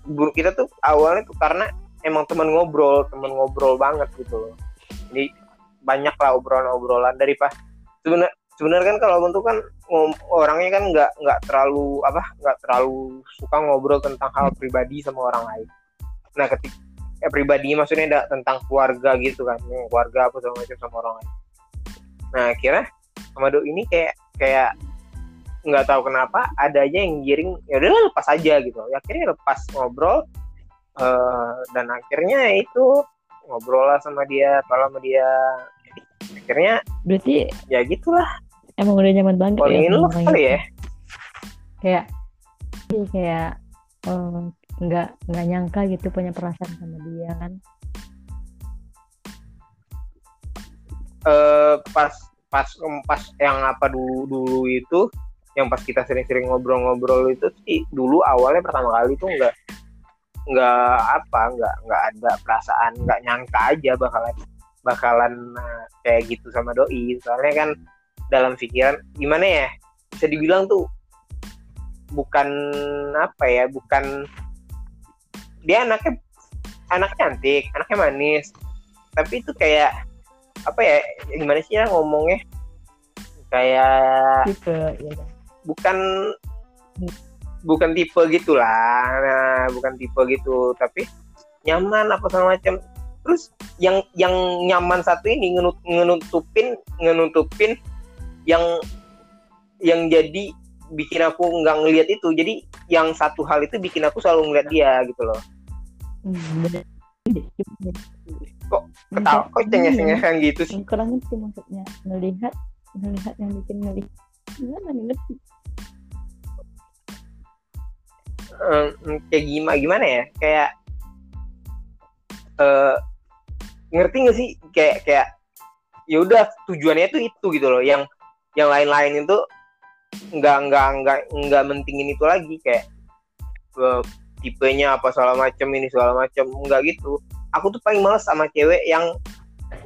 Guru kita tuh awalnya tuh karena emang teman ngobrol teman ngobrol banget gitu jadi banyak lah obrolan-obrolan dari pas sebenarnya sebenarnya kan kalau bentuk kan orangnya kan nggak nggak terlalu apa nggak terlalu suka ngobrol tentang hal pribadi sama orang lain. Nah ketika ya pribadi maksudnya ada tentang keluarga gitu kan keluarga apa segala macam sama orang lain. Nah akhirnya sama do ini kayak kayak nggak tahu kenapa ada aja yang giring ya udah lepas aja gitu. Ya, akhirnya lepas ngobrol uh, dan akhirnya itu ngobrol lah sama dia kalau sama dia. Akhirnya berarti ya gitulah. emang udah nyaman banget ya love kali ya? Kayak kayak um, nggak nggak nyangka gitu punya perasaan sama dia kan? Uh, pas pas pas yang apa dulu dulu itu yang pas kita sering-sering ngobrol-ngobrol itu sih dulu awalnya pertama kali tuh nggak nggak apa nggak nggak ada perasaan nggak nyangka aja bakalan bakalan uh, kayak gitu sama doi. Soalnya kan dalam pikiran gimana ya bisa dibilang tuh bukan apa ya bukan dia anaknya anak cantik anaknya manis. Tapi itu kayak apa ya gimana sih ya ngomongnya? Kayak tipe ya? Bukan bukan tipe gitulah. Nah bukan tipe gitu. Tapi nyaman apa segala macam. Terus yang yang nyaman satu ini ngenut- ngenutupin ngenutupin yang yang jadi bikin aku nggak ngelihat itu. Jadi yang satu hal itu bikin aku selalu ngeliat dia gitu loh. Kok ketawa? Kok cengeng cengengan gitu sih? Kurang ngerti maksudnya. Melihat melihat yang bikin melihat gimana nih? ngerti Eh, kayak gimana gimana ya? Kayak eh ngerti gak sih? Kayak kayak ya udah tujuannya itu itu gitu loh. Yang yang lain-lain itu nggak nggak nggak nggak mentingin itu lagi. Kayak eh, tipenya apa segala macam ini segala macam nggak gitu. Aku tuh paling males sama cewek yang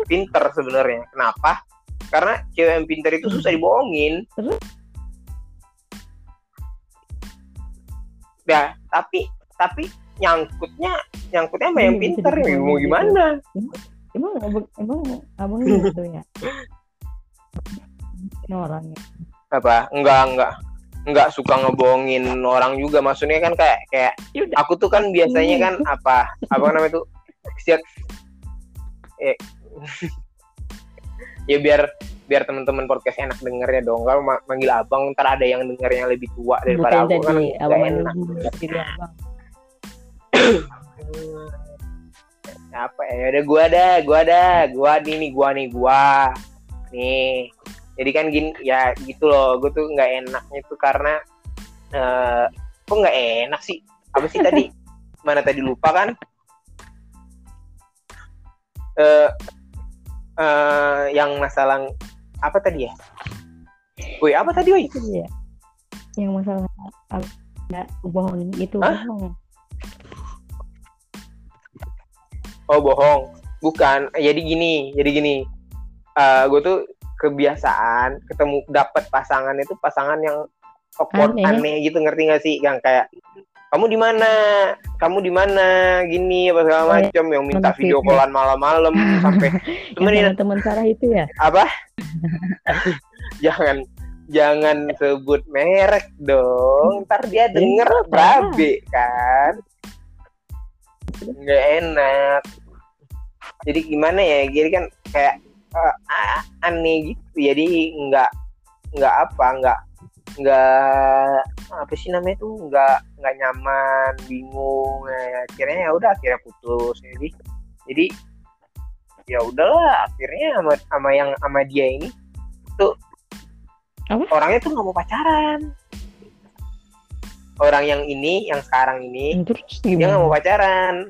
pinter sebenarnya. Kenapa? Karena cewek yang pinter itu susah dibohongin ya tapi tapi nyangkutnya nyangkutnya sama yang bisa pinter ya mau gitu. gimana? Emang abang emang abang gitu ya? Orangnya. Apa? Enggak enggak. Enggak suka ngebohongin orang juga. Maksudnya kan kayak kayak ya udah aku tuh kan biasanya kan apa? Apa namanya tuh? Siap eh, ya biar biar teman-teman podcast enak dengernya dong. Kalau ma- manggil abang ntar ada yang dengernya lebih tua daripada bukan aku kan tadi nggak abang enak. abang. Apa ya? Udah gua ada gua ada gua nih nih gua nih gua. Nih. Jadi kan gini ya gitu loh. Gue tuh nggak enaknya tuh karena eh kok nggak enak sih? Apa sih tadi? Mana tadi lupa kan? Eh eh yang masalah apa tadi ya Woi apa tadi woi yang masalah nggak bohong itu Hah? bohong Oh bohong, bukan. Jadi gini, jadi gini. Eh gue tuh kebiasaan ketemu dapat pasangan itu pasangan yang awkward Aneh. aneh, gitu ngerti gak sih? Yang kayak kamu di mana? Kamu di mana? Gini apa segala Oh, iya. macam yang minta Mana video fit, callan malam-malam sampai temenin teman Sarah itu ya apa? jangan jangan sebut merek dong. Ntar dia denger apa-apa. berabe kan. Nggak enak. Jadi gimana ya? Jadi kan kayak a- aneh gitu. Jadi nggak nggak apa nggak nggak apa sih namanya tuh nggak nggak nyaman bingung ya, akhirnya ya udah akhirnya putus jadi jadi ya udahlah akhirnya sama, sama yang sama dia ini tuh Apa? orangnya tuh nggak mau pacaran. Orang yang ini yang sekarang ini terus dia nggak mau pacaran.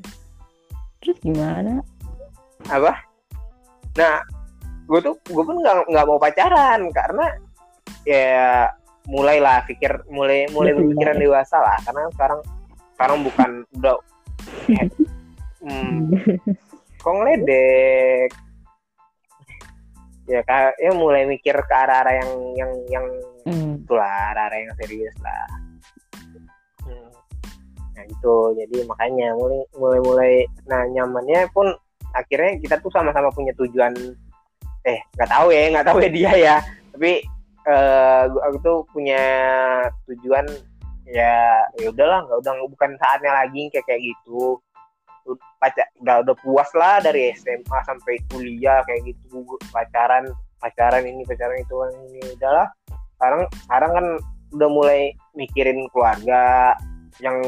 Terus gimana? Apa? Nah gue tuh gue pun nggak nggak mau pacaran karena ya mulailah pikir mulai mulai Betul, berpikiran ya. dewasa lah. Karena sekarang sekarang bukan udah eh, hmm, kok ngeledek? Ya kayak ya mulai mikir ke arah-arah yang yang yang Hmm. itulah arah-arah yang serius lah. Hmm. nah gitu. Jadi makanya mulai mulai mulai nah nyamannya pun akhirnya kita tuh sama-sama punya tujuan. Eh nggak tahu ya nggak tahu ya dia ya. Tapi gua- aku tuh punya tujuan ya ya udahlah nggak udah bukan saatnya lagi kayak kayak gitu. Pacar udah udah puas lah dari SMA sampai kuliah kayak gitu pacaran pacaran ini pacaran itu kan ini udahlah. Sekarang sekarang kan udah mulai mikirin keluarga yang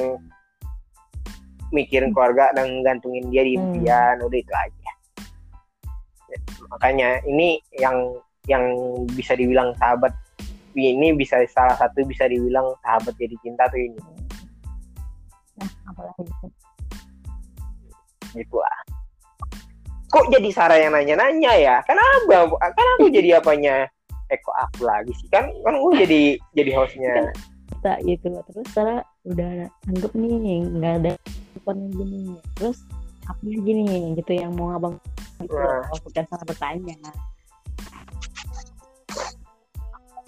mikirin keluarga dan gantungin dia di Hmm. impian udah itu aja. Ya, makanya ini yang yang bisa dibilang sahabat ini bisa salah satu bisa dibilang sahabat jadi cinta tuh ini. Nah apalagi itu? Gitu lah. Kok jadi Sarah yang nanya-nanya ya? Kan abang kan aku jadi apanya? Eh kok aku lagi sih? Kan kan gue jadi jadi hostnya. Kita gitu loh. Terus Sarah udah anggap nih nggak ada teleponnya gini. Terus apa lagi nih gitu yang mau abang itu Wah. loh, bukan salah bertanya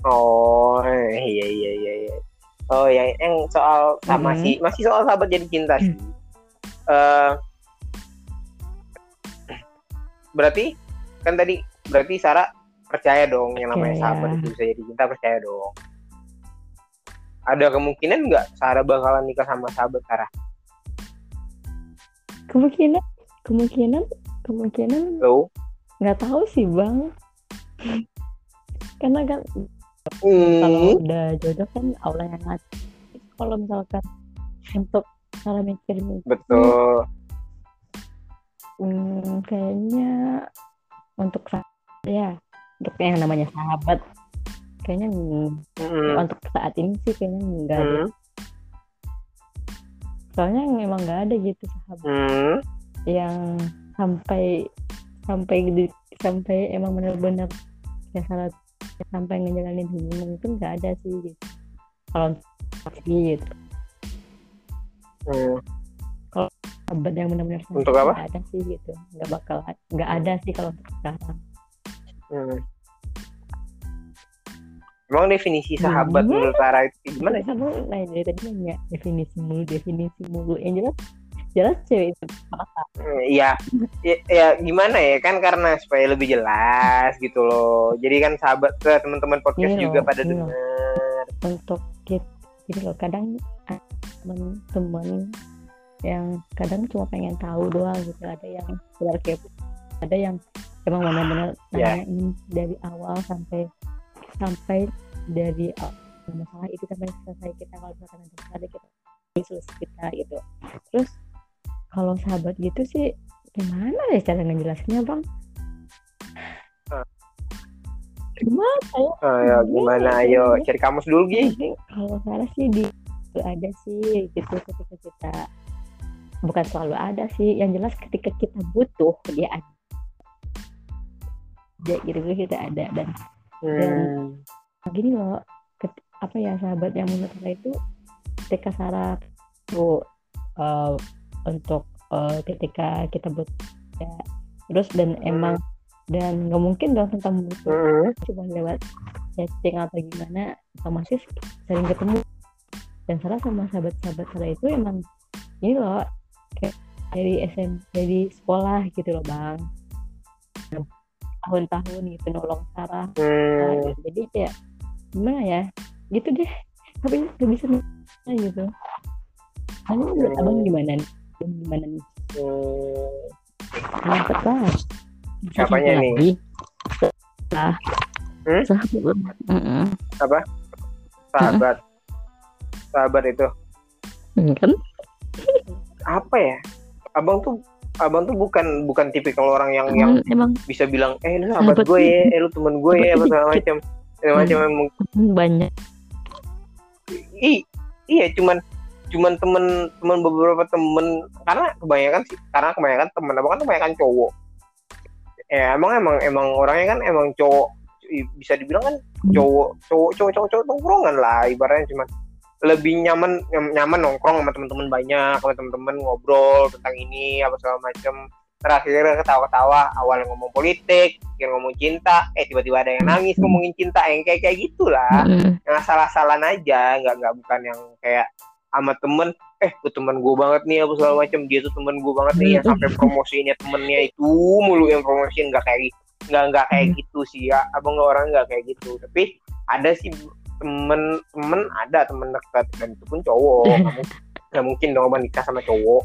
oh iya iya iya iya. Oh ya yang soal Mhm. masih masih soal sahabat jadi cinta sih. Eh, berarti kan tadi berarti Sarah percaya dong yang namanya Percaya. sahabat itu bisa jadi cinta percaya dong. Ada kemungkinan nggak Sarah bakalan nikah sama sahabat Sarah? Kemungkinan kemungkinan kemungkinan lo nggak tahu sih bang. Karena kan kalau hmm. udah jodoh kan Allah yang ngatur kalau misalkan untuk cara mikir mikir betul hmm, kayaknya untuk ya untuk yang namanya sahabat kayaknya mm, untuk saat ini sih kayaknya enggak ada Hmm. soalnya memang nggak ada gitu sahabat Hmm. yang sampai sampai di- sampai emang benar-benar ya salah sampai ngejalanin hubungan itu nggak ada sih gitu kalau sih gitu Hmm. sahabat yang benar-benar Untuk apa? nggak ada sih gitu nggak bakal nggak ada sih kalau untuk sekarang Hmm. Emang definisi sahabat Hmm. menurut Sarah itu gimana sih? kamu lain dari tadi nanya definisi mulu definisi mulu yang jelas jelas cewek itu Hmm, Iya, ya, ya gimana ya kan karena supaya lebih jelas gitu loh. Jadi kan sahabat ke teman-teman podcast Iya, juga pada iya. denger. untuk kita jadi loh kadang ada teman-teman yang kadang cuma pengen tahu doang gitu ada yang sekedar kepo ada yang emang benar-benar Ya. nanyain dari awal sampai sampai dari awal masalah itu sampai selesai kita kalau misalkan ada masalah kita selesai kita gitu terus kalau sahabat gitu sih gimana ya cara ngejelasinnya bang? Ah. gimana ya? Ah, ya gimana? Ayo cari kamus dulu Gi. jadi kalau salah sih di itu ada sih gitu. Ketika kita bukan selalu ada sih. Yang jelas ketika kita butuh dia ada. Dia gitu kita ada. Dan Hmm. gini loh ket- apa ya sahabat yang menurut saya itu ketika Sarah tuh eh, untuk eh, ketika kita butuh ya, terus dan emang dan nggak mungkin dong tentang butuh Hmm. cuma lewat chatting atau gimana otomatis sering ketemu. Dan salah sama sahabat-sahabat Sarah itu emang ini loh kayak dari SM dari sekolah gitu loh bang. Tahun-tahun gitu nolong Sarah. Hmm. Nah, jadi kayak gimana ya gitu deh. Tapi nggak bisa nah, gitu. Lalu menurut Hmm. abang gimana nih gimana nih Hmm. Mantep lah Siapanya Satu nih? lagi. Ah. Hmm? Sahabat. Mm-mm. Sahabat. Sahabat itu kan apa ya? Abang tuh abang tuh bukan bukan tipikal orang yang yang emang, emang bisa bilang eh lu sahabat Sahabat gue ya, eh lu temen gue ya, apa segala macam. Segala macam emang banyak I- iya cuman cuman temen temen beberapa temen karena kebanyakan sih karena kebanyakan temen abang kan kebanyakan cowok. Ya emang emang emang orangnya kan emang cowok bisa dibilang kan cowok cowok cowok cowok cowok tongkrongan lah ibaratnya cuman lebih nyaman nyam- nyaman nongkrong sama teman-teman banyak sama teman-teman ngobrol tentang ini apa segala macam terakhir ketawa-ketawa awalnya ngomong politik yang ngomong cinta eh tiba-tiba ada yang nangis ngomongin cinta yang kayak kayak gitulah Mm-mm. yang asal-asalan aja nggak nggak bukan yang kayak sama temen eh tuh temen gue banget nih apa segala macam dia tuh temen gue banget nih yang sampai promosinya temennya itu mulu yang promosiin. Nggak kayak nggak nggak kayak gitu sih ya. Abang nggak orang nggak kayak gitu. Tapi ada sih temen temen ada temen dekat dan itu pun cowok. Nggak mungkin, nggak mungkin dong abang nikah sama cowok.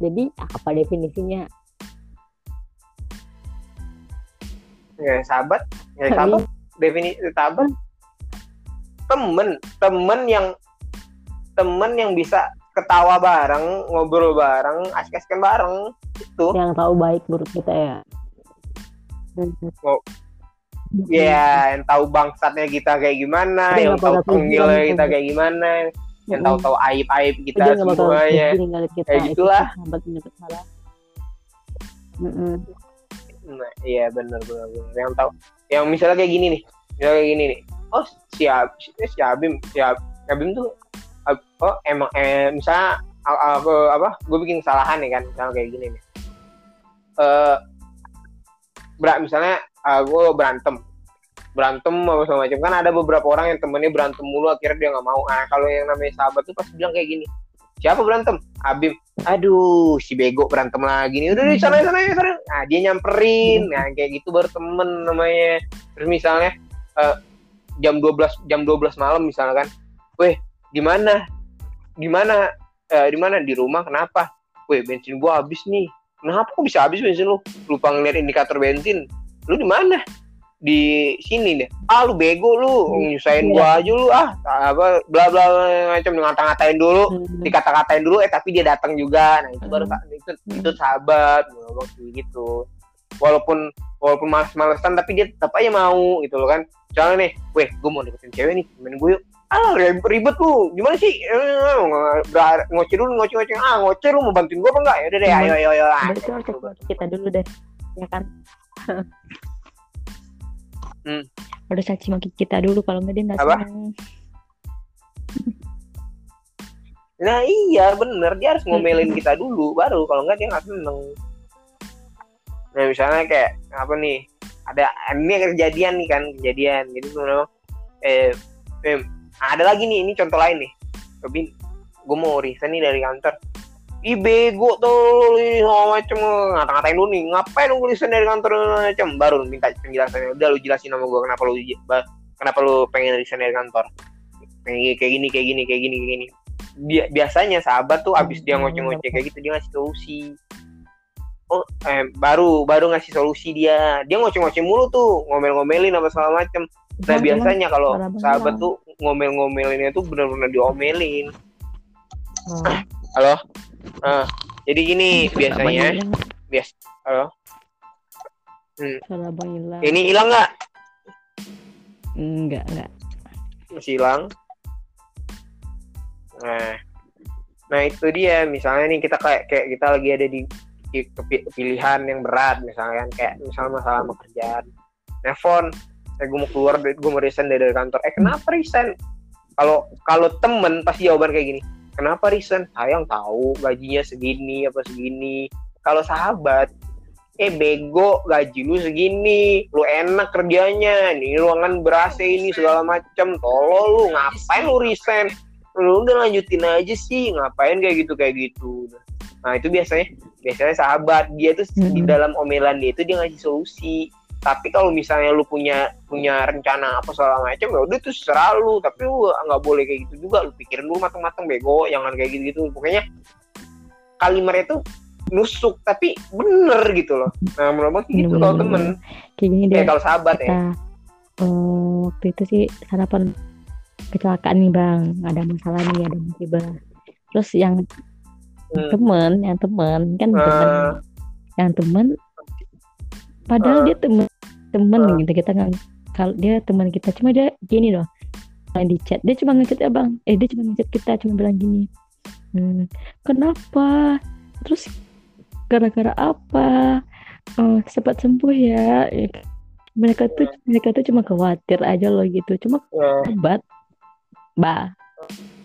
Jadi apa definisinya? Ya sahabat. Ya sahabat. Definisi sahabat. Temen. Temen yang temen yang bisa ketawa bareng ngobrol bareng asik-asikan bareng itu yang tahu baik buruk kita ya Oh. ya yang tahu bangsatnya kita kayak gimana Dia yang tahu kejam, kita kayak gimana yang tahu-tahu aib-aib kita dia semuanya jadi ngeliat kita Kayak itu gitulah. menurut. Nah, iya benar benar benar. Yang tahu, yang misalnya kayak gini nih, misalnya kayak gini nih. Oh si Ab, si, si Abim, si Ab, Abim tuh, oh emang eh, misalnya aku apa, gue bikin kesalahan nih kan, misalnya kayak gini nih. Eh, berat misalnya gue berantem, berantem apa segala macam. Kan ada beberapa orang yang temennya berantem mulu akhirnya dia nggak mau. Nah kalau yang namanya sahabat tuh pasti bilang kayak gini, siapa berantem? Habib. Aduh si bego berantem lagi nih. Udah di sana sana sana. Nah dia nyamperin. Nah kayak gitu baru temen namanya. Terus misalnya uh, jam 12 jam 12 malam misalkan weh di mana di mana uh, di mana? Di rumah kenapa? Weh bensin gua habis nih. Kenapa kok bisa habis bensin lu? Lupa ngeliat indikator bensin. Lu di mana? Di sini deh. Ah lu bego lu. Nyusahin gua aja lu. Ah apa bla bla macam ngata-ngatain dulu. Hmm. dikata-katain dulu eh tapi dia datang juga. Nah itu baru hmm. itu itu sahabat. Gitu. Walaupun walaupun males-malesan tapi dia tetap aja mau gitu loh kan. Jangan nih weh gue mau deketin cewek nih. Main gue yuk ah ribet lu gimana sih? Eh, ngoceh dulu ngoceh ngoceh. Ah ngoceh lu mau bantuin gue apa enggak? Ya udah deh ayo ayo ayo. Ah, kita dulu deh ya kan? Hmm. harus caci maki kita dulu kalau nggak dia nggak nah iya bener. Dia harus ngomelin kita dulu baru kalau nggak dia nggak seneng. Nah misalnya kayak apa nih? Ada ini kejadian nih kan kejadian. Jadi menurut eh, eh ada lagi nih ini contoh lain nih. Robin gue mau resign nih dari kantor. Ih bego tuh segala macem. Ngata-ngatain lu nih ngapain lu tulisan dari kantor macem? Baru minta penjelasannya. Udah lu jelasin sama gue kenapa lu kenapa lu pengen resign dari kantor. Kayak gini kayak gini kayak gini kayak gini biasanya sahabat tuh abis dia ngoceh-ngoceh kayak gitu dia ngasih solusi. Oh eh, baru baru ngasih solusi dia. Dia ngoceh-ngoceh mulu tuh ngomel-ngomelin apa segala macem nah biasanya kalau sahabat tuh ngomel-ngomelinnya tuh benar-benar diomelin oh. halo Uh, jadi gini biasanya bias halo hmm. Hilang. Ini hilang nggak? Enggak enggak. Masih hilang. Nah, nah itu dia. Misalnya nih kita kayak kayak kita lagi ada di, pilihan yang berat misalnya kayak misalnya masalah pekerjaan. Nelfon, eh gue mau keluar, gue mau resign dari kantor. Eh kenapa resign? Kalau kalau temen pasti jawaban kayak gini. Kenapa resign? Sayang tahu gajinya segini apa segini. Kalau sahabat eh bego gaji lu segini lu enak kerjanya ini ruangan ber ini segala macam tolol lu ngapain lu resign? Lu udah lanjutin aja sih ngapain kayak gitu kayak gitu. Nah itu biasanya biasanya sahabat. Dia tuh hmm. di dalam omelan dia itu dia ngasih solusi tapi kalau misalnya lu punya punya rencana apa segala macam ya udah tuh selalu tapi lu nggak boleh kayak gitu juga. Lu pikirin dulu matang-matang bego jangan kayak gitu gitu pokoknya kalimat itu nusuk tapi bener gitu loh. Nah menurut gitu kalau temen. kayak gini deh kalau sahabat kita, ya uh, waktu itu sih sarapan kecelakaan nih bang. Ada masalah nih ada musibah. Terus yang hmm. temen yang temen kan uh, temen yang temen padahal uh, dia temen temen uh. gitu kita nggak kalau dia teman kita. Cuma dia gini loh main di chat. Dia cuma ngechat ya bang. Eh dia cuma ngechat kita cuma bilang gini. Hmm, kenapa? Terus gara-gara apa? Oh, cepat sembuh ya? Mereka tuh mereka tuh cuma khawatir aja loh gitu. Cuma obat bah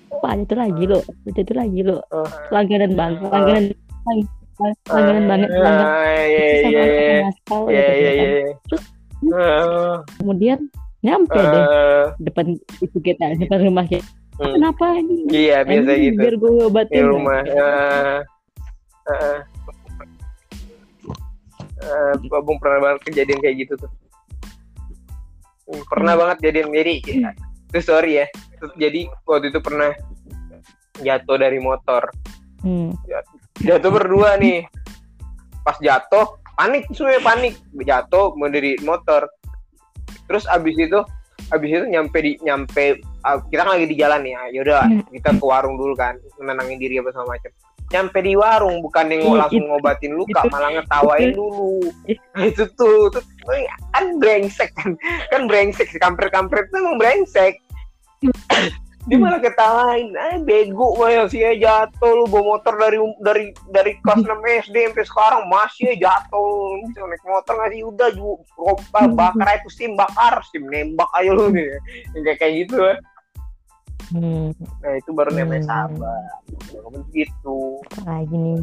apa tuh lagi lo itu lagi lo langganan bang. Langganan langganan banget langganan iya iya iya terus uh, kemudian nyampe uh, deh depan itu kita depan rumah kita. Hmm. kenapa ini? Iya biasa ini, gitu. biar gue obatin di rumah. Uh, uh, uh, abang pernah banget kejadian kayak gitu tuh. Hmm, pernah hmm. banget jadian jadi itu sorry ya. Jadi waktu itu pernah jatuh dari motor. Hmm. Jatuh berdua nih. Pas jatuh panik semuanya panik. Jatuh dari motor. Terus abis itu abis itu nyampe di nyampe uh, kita kan lagi di jalan ya yaudah hmm. kita ke warung dulu kan menenangin diri apa sama macam nyampe di warung bukan yang iya, langsung ngobatin luka itu, malah ngetawain itu, dulu. itu tuh, tuh kan brengsek kan. Kan brengsek si kampret kampret itu emang brengsek dia hmm. malah ketawain eh bego mah sih ya jatuh lu bawa motor dari dari dari kelas 6 SD sampai sekarang masih ya jatuh bisa naik motor nggak sih udah juga bakar itu sim bakar sim nembak aja lu nih yang kayak kayak gitu ya. Hmm. Nah itu baru namanya hmm. sahabat. Baru gitu. Lagi nih.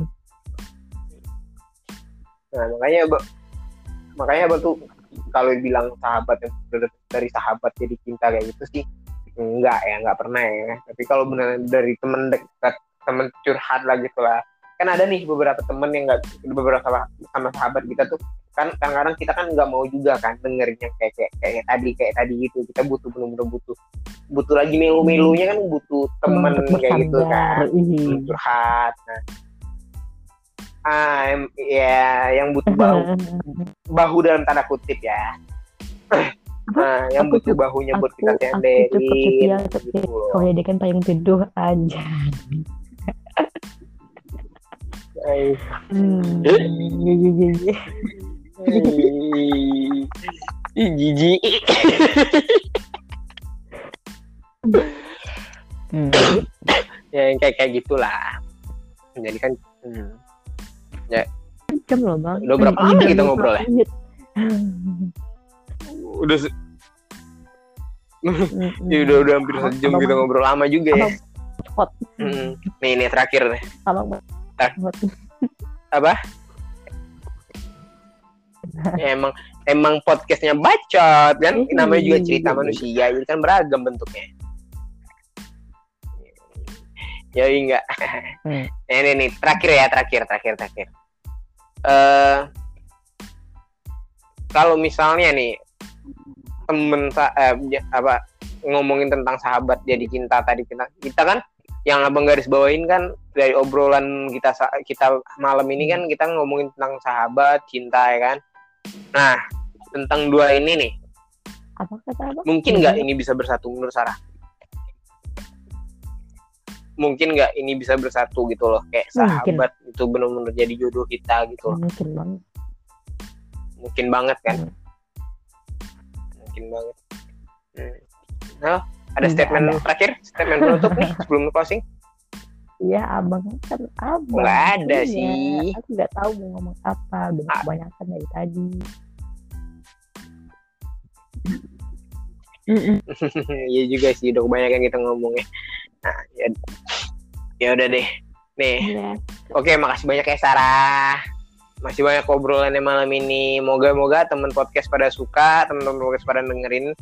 Nah makanya makanya abang tuh kalau bilang sahabat dari sahabat jadi cinta kayak gitu sih enggak ya enggak pernah ya. Tapi kalau benar dari temen dekat temen curhat lah gitu lah. Kan ada nih beberapa temen yang nggak beberapa sama, sama sahabat kita tuh kan kadang-kadang kita kan nggak mau juga kan dengerin yang kayak kayak kayak tadi kayak tadi gitu. Kita butuh benar-benar butuh butuh lagi melu-melunya kan butuh temen Temen kayak gitu kan. temen curhat nah. Ah ya yang butuh bahu bahu dalam tanda kutip ya nah yang Aku butuh tuh- bahunya buat aku kita aku cepet senderin setia gitu kalau dia kan payung teduh aja hmm. Ih, jijik. Ya yang kayak kayak gitulah. Jadi kan hmm. jam loh bang Udah berapa lama kita ngobrol ya? Udah se- ya udah udah hampir sejam Abang- kita ngobrol lama juga ya. hot Hmm. Nih ini terakhir nih. abang Apa? Ya, emang emang podcastnya bacot kan namanya juga cerita manusia jadi kan beragam bentuknya ya iya enggak Hmm. Ini nih terakhir ya terakhir terakhir terakhir eh kalau misalnya nih temen sa- eh, ja- apa ngomongin tentang sahabat jadi cinta tadi kita kita kan yang abang garis bawain kan dari obrolan kita sa- kita malam ini kan kita ngomongin tentang sahabat cinta ya kan? Nah tentang dua ini nih. Apa kata abang? Mungkin nggak ini bisa bersatu menurut Sarah? Mungkin nggak ini bisa bersatu gitu loh kayak Mungkin. sahabat itu benar-benar jadi jodoh kita gitu loh. Mungkin banget. Mungkin banget kan? Hmm. Mungkin banget hmm. Nah, ada Tidak statement ada. terakhir statement penutup nih sebelum closing Iya abang kan abang. Nggak ada Iya, sih. Aku nggak tahu mau ngomong apa. Udah Ah. kebanyakan dari tadi. Iya juga sih udah kebanyakan kita ngomongnya nah ya ya udah deh nih Iya. Oke, makasih banyak ya Sarah. Masih banyak obrolannya malam ini. Moga-moga teman podcast pada suka, teman-teman podcast pada dengerin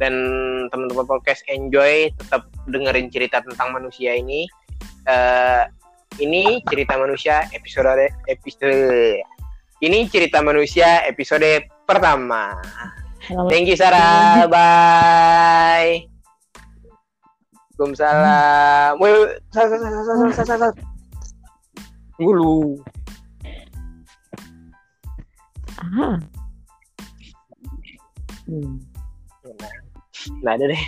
dan teman-teman podcast enjoy tetap dengerin cerita tentang manusia ini. Eh ini cerita manusia episode episode ini cerita manusia episode pertama. Thank you Sarah. Bye. Waalaikumsalam. Woi, sat sat sat sat sat sat sat. Ah. Hmm. Nah, ada deh.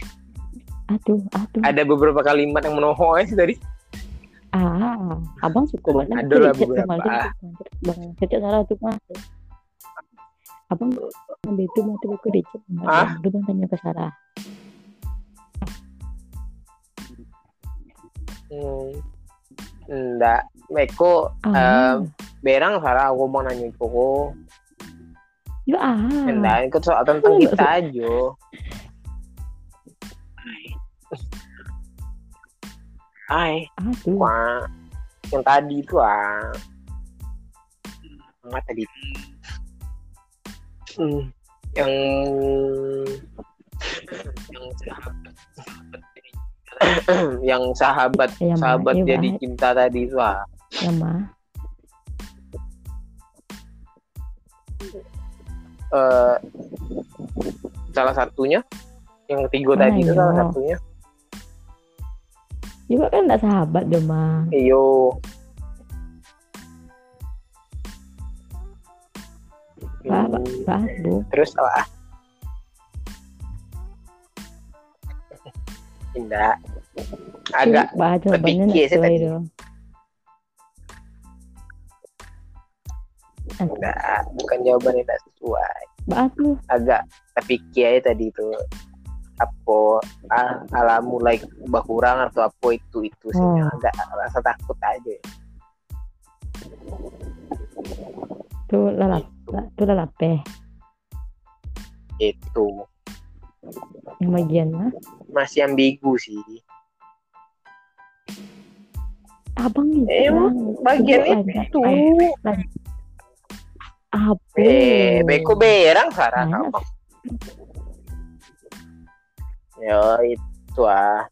Aduh, aduh. Ada beberapa kalimat yang menohok ya sih tadi. Ah, abang suka banget. Ada lah beberapa. chat salah tuh mas. Abang ada itu mau tuh aku dicet. Ah? Lu bang tanya ke Sarah. Hmm. Enggak. Meko Ah, berang Sarah aku mau nanya itu kok. ya ah. Enggak, ikut soal tentang Oh, kita aja. Hai, Aduh. wah. Yang tadi itu ah. Apa tadi? Hmm. Yang yang sahabat yang sahabat Ya, Ma. sahabat Iya, jadi Ma. cinta tadi itu ah. Ya mah. Eh, salah satunya yang ketiga Mana tadi itu salah yo? satunya Juga kan enggak sahabat dong, Bang. iyo Pak, Hmm, Pak, Bu. terus apa Indah agak Bah, jawabannya terpikir enggak sih tadi. dong. Enggak bukan jawaban yang tidak sesuai Bah, tuh. agak terpikir aja tadi itu apa ah, ala mulai berkurang atau apa itu itu sih Oh. agak rasa takut aja Tuh lalap, la- tuh lalape. itu Yang bagian mah. masih ambigu sih Abang itu. Eh, bagian ada. itu. Apa? Eh, beko berang apa? Ya itu ah.